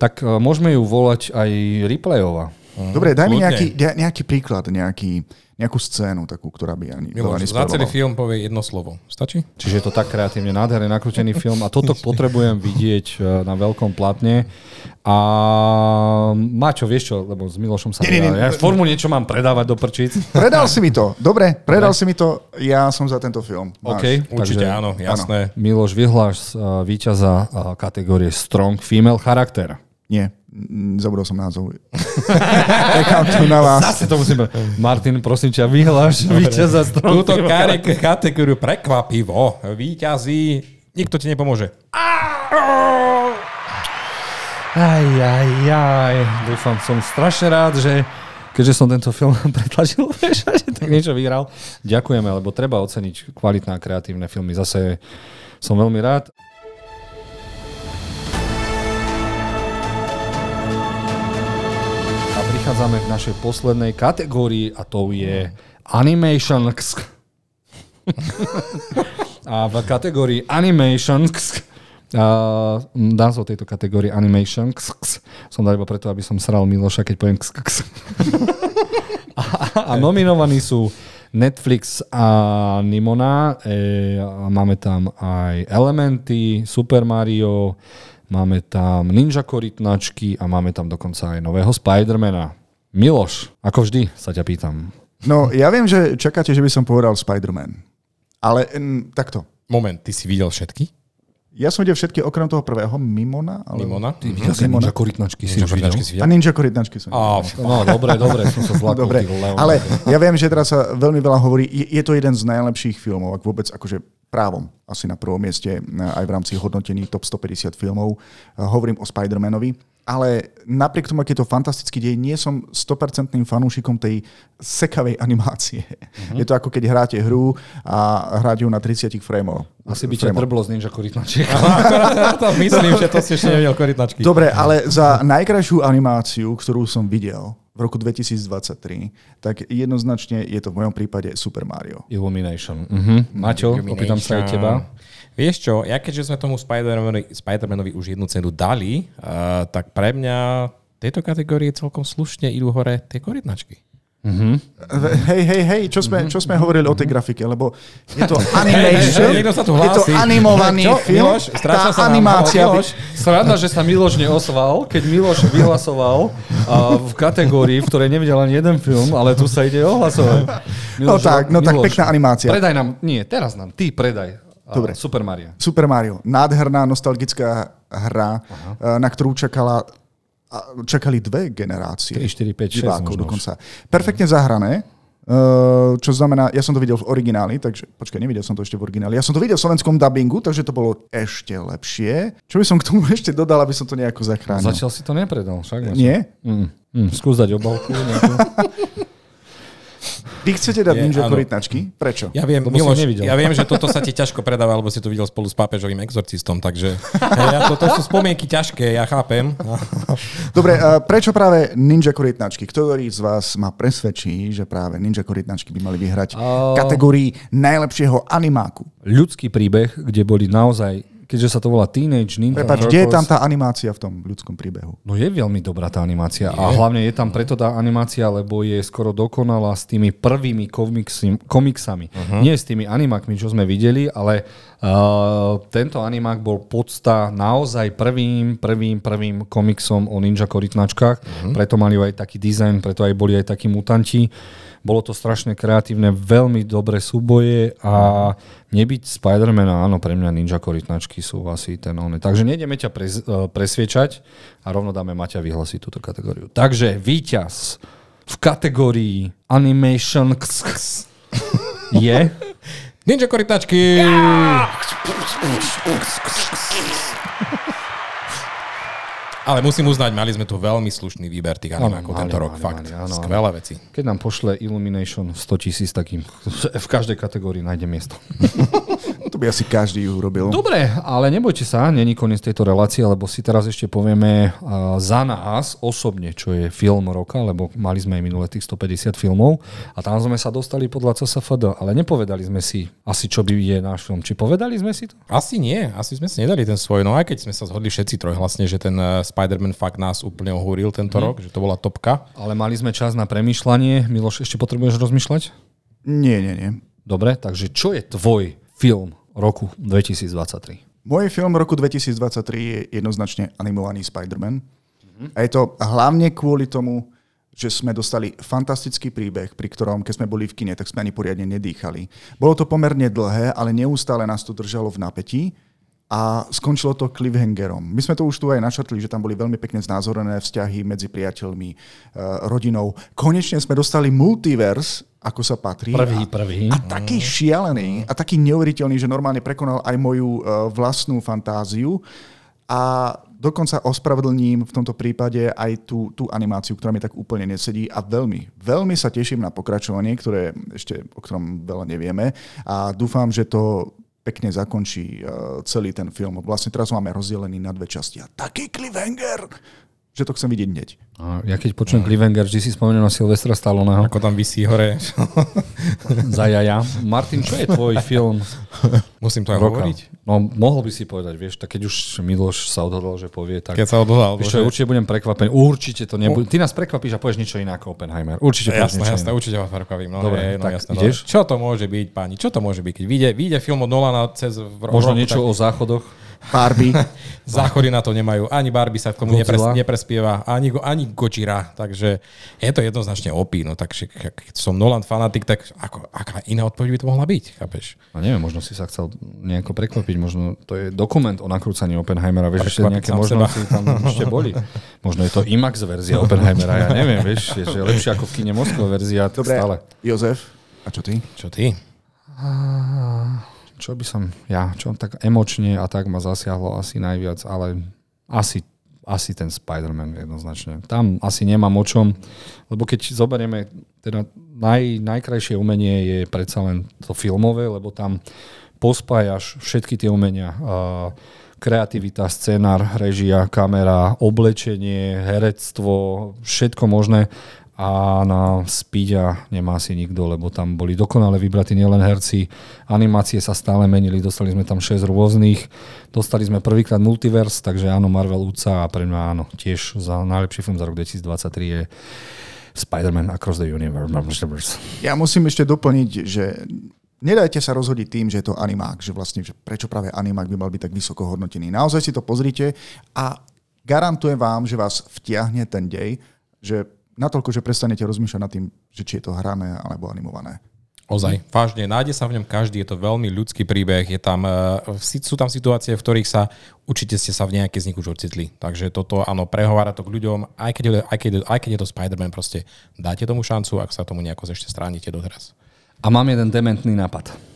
Speaker 1: Tak môžeme ju volať aj Replayová.
Speaker 2: Dobre, daj mi nejaký, nejaký príklad, nejaký, nejakú scénu takú, ktorá by ani
Speaker 3: Miloš, za celý film povie jedno slovo. Stačí?
Speaker 1: Čiže je to tak kreatívne nádherne nakrútený film a toto potrebujem vidieť e, na veľkom platne. A Mačo, vieš čo, lebo s Milošom sa nie, nie, nie, ja formu niečo mám predávať do prčíc.
Speaker 2: Predal si mi to, dobre, predal dobre. si mi to, ja som za tento film.
Speaker 1: OK,
Speaker 3: určite takže, áno, jasné.
Speaker 1: Áno. Miloš, vyhláš uh, víťaza uh, kategórie Strong Female Charakter.
Speaker 2: Nie. Zabudol som názov. [LAUGHS] Nechám tu na vás.
Speaker 1: Zase to musíme. Martin, prosím ťa, vyhláš víťaza
Speaker 3: z Túto kategóriu prekvapivo víťazí. Nikto ti nepomôže.
Speaker 1: Aj, aj, aj. Dúfam, som strašne rád, že keďže som tento film [LAUGHS] pretlačil, [LAUGHS] že tak niečo vyhral. Ďakujeme, lebo treba oceniť kvalitné a kreatívne filmy. Zase som veľmi rád. Prichádzame k našej poslednej kategórii a to je Animation. [LAUGHS] a v kategórii Animation Uh, názov tejto kategórie Animation som dal iba preto, aby som sral Miloša, keď poviem [LAUGHS] a, a nominovaní sú Netflix a Nimona, e, a máme tam aj Elementy, Super Mario, máme tam Ninja korytnačky a máme tam dokonca aj nového Spidermana. Miloš, ako vždy sa ťa pýtam,
Speaker 2: No, ja viem, že čakáte, že by som povedal Spider-Man. Ale m, takto.
Speaker 3: Moment, ty si videl všetky?
Speaker 2: Ja som videl všetky okrem toho prvého, Mimona. Ale...
Speaker 3: Mimona?
Speaker 1: Ty videl si Ninja korytnačky si videl?
Speaker 3: si
Speaker 2: A
Speaker 3: videl?
Speaker 2: Ninja korytnačky som videl.
Speaker 1: No, dobre, dobre, som sa zlakol.
Speaker 2: Dobre, ale ja viem, že teraz sa veľmi veľa hovorí, je, je to jeden z najlepších filmov, ak vôbec akože právom, asi na prvom mieste eh, aj v rámci hodnotení top 150 filmov. Eh, Hovorím o Spider-Manovi, ale napriek tomu, aký je to fantastický dej, nie som 100% fanúšikom tej sekavej animácie. Uh-huh. Je to ako keď hráte hru a hráte ju na 30 frameov.
Speaker 1: Asi by ťa drblo z Ninja korytnačiek. [LAUGHS] [LAUGHS]
Speaker 3: To myslím, že to si ešte nevidel korytnačky.
Speaker 2: Dobre, ale za najkrajšiu animáciu, ktorú som videl v roku 2023, tak jednoznačne je to v mojom prípade Super Mario.
Speaker 1: Illumination. Uh-huh. Maťo, opýtam sa aj teba.
Speaker 3: Vieš čo, ja keďže sme tomu Spider-Manovi, Spider-Manovi už jednu cenu dali, uh, tak pre mňa tejto kategórie celkom slušne idú hore tie korytnačky.
Speaker 2: Hej, hej, hej, čo sme, čo sme hovorili o tej grafike, lebo je to [LAUGHS] animation,
Speaker 3: sa tu
Speaker 2: je to animovaný
Speaker 3: Čo,
Speaker 2: film,
Speaker 3: Miloš?
Speaker 2: Tá
Speaker 3: sa nám-
Speaker 2: animácia...
Speaker 3: Miloš?
Speaker 1: Sranda, že sa Miloš neosval, keď Miloš vyhlasoval a v kategórii, v ktorej nevidel ani jeden film, ale tu sa ide ohlasovať. [LAUGHS]
Speaker 2: No tak, no tak pekná animácia.
Speaker 1: Predaj nám, nie, teraz nám, ty predaj.
Speaker 2: Dobre.
Speaker 1: Super Mario.
Speaker 2: Super Mario. Nádherná, nostalgická hra, Aha. na ktorú čakala, a čakali dve generácie.
Speaker 1: 3, 4, 5, 6
Speaker 2: divákov dokonca. Perfektne zahrané, Uh, čo znamená, ja som to videl v origináli, takže počkaj, nevidel som to ešte v origináli. Ja som to videl v slovenskom dubbingu, takže to bolo ešte lepšie. Čo by som k tomu [LAUGHS] ešte dodal, aby som to nejako zachránil?
Speaker 1: Zatiaľ si to nepredal, však?
Speaker 2: Nie?
Speaker 1: Mm, mm, skús dať obalku. [LAUGHS]
Speaker 2: Vy chcete dať
Speaker 3: Je,
Speaker 2: ninja korytnačky? Prečo?
Speaker 3: Ja viem,
Speaker 1: Lebo
Speaker 3: Miloš,
Speaker 1: nevidel.
Speaker 3: ja viem, že toto sa ti ťažko predáva, lebo si to videl spolu s pápežovým exorcistom, takže ja, to, to sú spomienky ťažké, ja chápem. [LAUGHS]
Speaker 2: Dobre, prečo práve ninja korytnačky? Ktorý z vás ma presvedčí, že práve ninja korytnačky by mali vyhrať v kategórii najlepšieho animáku?
Speaker 1: Ľudský príbeh, kde boli naozaj, keďže sa to volá Teenage Ninja
Speaker 2: Prepač, kde je tam tá animácia v tom ľudskom príbehu?
Speaker 1: No je veľmi dobrá tá animácia. A hlavne je tam preto tá animácia, lebo je skoro dokonalá s tými prvými komiksy, komiksami. Uh-huh. Nie s tými animákmi, čo sme videli, ale uh, tento animák bol podsta naozaj prvým, prvým, prvým komiksom o ninja korytnačkách. Uh-huh. Preto mali aj taký dizajn, preto aj boli aj takí mutanti. Bolo to strašne kreatívne, veľmi dobré súboje a nebyť Spidermana, áno, pre mňa Ninja korytnačky sú asi ten oné. Takže nejdeme ťa pres, eh, presviečať a rovno dáme Maťa vyhlasiť túto kategóriu. Takže víťaz v kategórii Animation [LAUGHS] je...
Speaker 3: Ninja korytnačky! Ale musím uznať, mali sme tu veľmi slušný výber tých animákov
Speaker 1: mali,
Speaker 3: tento rok.
Speaker 1: mali,
Speaker 3: Fakt,
Speaker 1: mali, áno,
Speaker 3: skvelé veci.
Speaker 1: Keď nám pošle Illumination 100 tisíc, takým [LAUGHS] v každej kategórii nájde miesto. [LAUGHS]
Speaker 2: To by asi každý urobil.
Speaker 1: Dobre, ale nebojte sa, není koniec tejto relácie, lebo si teraz ešte povieme uh, za nás osobne, čo je film roka, lebo mali sme aj minulé tých 150 filmov a tam sme sa dostali podľa CSFD, ale nepovedali sme si asi, čo by je náš film. Či povedali sme si to?
Speaker 3: Asi nie, asi sme si nedali ten svoj, no aj keď sme sa zhodli všetci trojhlasne, že ten eh, Spider-Man fakt nás úplne ohúril tento rok, že to bola topka.
Speaker 1: Ale mali sme čas na premýšľanie. Miloš, ešte potrebuješ rozmýšľať?
Speaker 2: Nie, nie, nie.
Speaker 1: Dobre, takže čo je tvoj film roku 2023?
Speaker 2: Môj film roku 2023 je jednoznačne animovaný Spider-Man. A je to hlavne kvôli tomu, že sme dostali fantastický príbeh, pri ktorom, keď sme boli v kine, tak sme ani poriadne nedýchali. Bolo to pomerne dlhé, ale neustále nás to držalo v napätí a skončilo to cliffhangerom. My sme to už tu aj načrtli, že tam boli veľmi pekne znázornené vzťahy medzi priateľmi, eh, rodinou. Konečne sme dostali multiverse, ako sa patrí.
Speaker 1: Prvý,
Speaker 2: A-
Speaker 1: prvý.
Speaker 2: A taký šialený a taký neuveriteľný, že normálne prekonal aj moju uh, vlastnú fantáziu. A dokonca ospravedlním v tomto prípade aj tú, tú animáciu, ktorá mi tak úplne nesedí a veľmi, veľmi sa teším na pokračovanie, ktoré ešte o ktorom veľa nevieme a dúfam, že to pekne zakončí uh, celý ten film. Vlastne teraz máme rozdelený na dve časti. A taký cliffhanger, že to chcem vidieť hneď.
Speaker 1: A ja keď počujem Cliffhanger, vždy si spomeniem na Silvestra Stalloneho.
Speaker 3: Ako tam vysí hore. [LAUGHS]
Speaker 1: Za jaja. Martin, čo je tvoj film
Speaker 3: Musím to aj
Speaker 1: roka?
Speaker 3: hovoriť.
Speaker 1: No, mohol by si povedať, vieš, tak keď už Miloš sa odhodol, že povie, tak...
Speaker 3: Keď sa odhodal.
Speaker 1: Vieš čo, ja určite budem prekvapený. Určite to nebude. Ty nás prekvapíš a povieš niečo iné ako Oppenheimer. Určite povieš
Speaker 3: Jasné, jasné, určite vás prekvapím. No,
Speaker 1: Dobre,
Speaker 3: hej, no,
Speaker 1: tak
Speaker 3: jasné,
Speaker 1: ideš?
Speaker 3: No. Čo to môže byť, páni? Čo to môže byť? Keď vyjde, vyjde film od Nolana cez
Speaker 1: Možno
Speaker 3: roku,
Speaker 1: niečo
Speaker 3: tak...
Speaker 1: o záchodoch.
Speaker 2: Barbie. [LAUGHS]
Speaker 3: Záchody na to nemajú. Ani Barbie sa k tomu nepres, neprespieva, ani, ani Gojira. Takže je to jednoznačne opí. No, takže keď som Nolan fanatik, tak ako, aká iná odpoveď by to mohla byť? Chápeš?
Speaker 1: No neviem, možno si sa chcel nejako prekvapiť, možno to je dokument o nakrúcaní Oppenheimera, vieš, ešte nejaké možnosti tam [LAUGHS] ešte boli. Možno je to IMAX verzia Oppenheimera, ja neviem, vieš, je, že je lepšie ako v kine Moskva verzia,
Speaker 2: Dobre,
Speaker 1: stále.
Speaker 2: Jozef, a čo ty?
Speaker 3: Čo ty?
Speaker 1: Čo by som, ja, čo tak emočne a tak ma zasiahlo asi najviac, ale asi, asi ten Spider-Man jednoznačne. Tam asi nemám o čom, lebo keď zoberieme, teda naj, najkrajšie umenie je predsa len to filmové, lebo tam pospájaš všetky tie umenia. Uh, kreativita, scenár, režia, kamera, oblečenie, herectvo, všetko možné a na Speedia nemá si nikto, lebo tam boli dokonale vybratí nielen herci, animácie sa stále menili, dostali sme tam 6 rôznych, dostali sme prvýkrát Multiverse, takže áno, Marvel úca a pre mňa áno, tiež za najlepší film za rok 2023 je Spider-Man Across the Universe.
Speaker 2: Ja musím ešte doplniť, že nedajte sa rozhodiť tým, že je to animák, že vlastne že prečo práve animák by mal byť tak vysoko hodnotený. Naozaj si to pozrite a garantujem vám, že vás vtiahne ten dej, že natoľko, že prestanete rozmýšľať nad tým, že či je to hrané alebo animované.
Speaker 3: Ozaj, vážne, nájde sa v ňom každý, je to veľmi ľudský príbeh, je tam, eh, sú tam situácie, v ktorých sa určite ste sa v nejakej z nich už ocitli. Takže toto, áno, prehovára to k ľuďom, aj keď, aj keď, aj keď je to Spider-Man, proste dáte tomu šancu, ak sa tomu nejako ešte stránite doteraz.
Speaker 1: A mám jeden dementný nápad.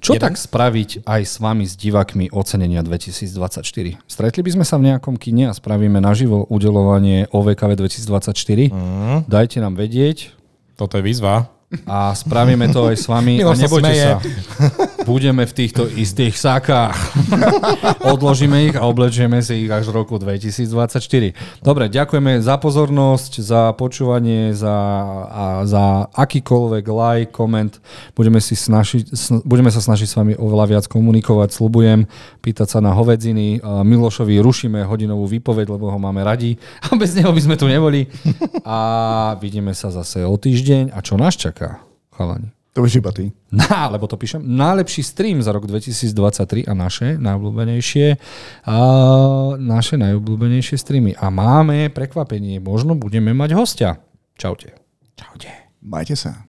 Speaker 1: Čo
Speaker 3: Jeden?
Speaker 1: tak spraviť aj s vami, s divákmi ocenenia 2024? Stretli by sme sa v nejakom kine a spravíme naživo udelovanie OVKV 2024. Mm. Dajte nám vedieť
Speaker 3: Toto je výzva.
Speaker 1: A spravíme to aj s vami. a
Speaker 3: Miloš sa
Speaker 1: nebojte
Speaker 3: smeje.
Speaker 1: sa, budeme v týchto istých sákach. Odložíme ich a oblečieme si ich až v roku 2024. Dobre, ďakujeme za pozornosť, za počúvanie, za, a za akýkoľvek like, koment. Budeme, si snažiť, sn- budeme sa snažiť s vami oveľa viac komunikovať, slubujem, pýtať sa na hovedziny. A Milošovi rušíme hodinovú výpoveď, lebo ho máme radi a bez neho by sme tu neboli. A vidíme sa zase o týždeň. A čo nás čaká, chalani?
Speaker 2: To už iba ty. [LAUGHS]
Speaker 1: Na, lebo to píšem, najlepší stream za rok 2023 a naše najobľúbenejšie a naše najobľúbenejšie streamy. A máme prekvapenie, možno budeme mať hostia. Čaute.
Speaker 3: Čaute.
Speaker 2: Majte sa.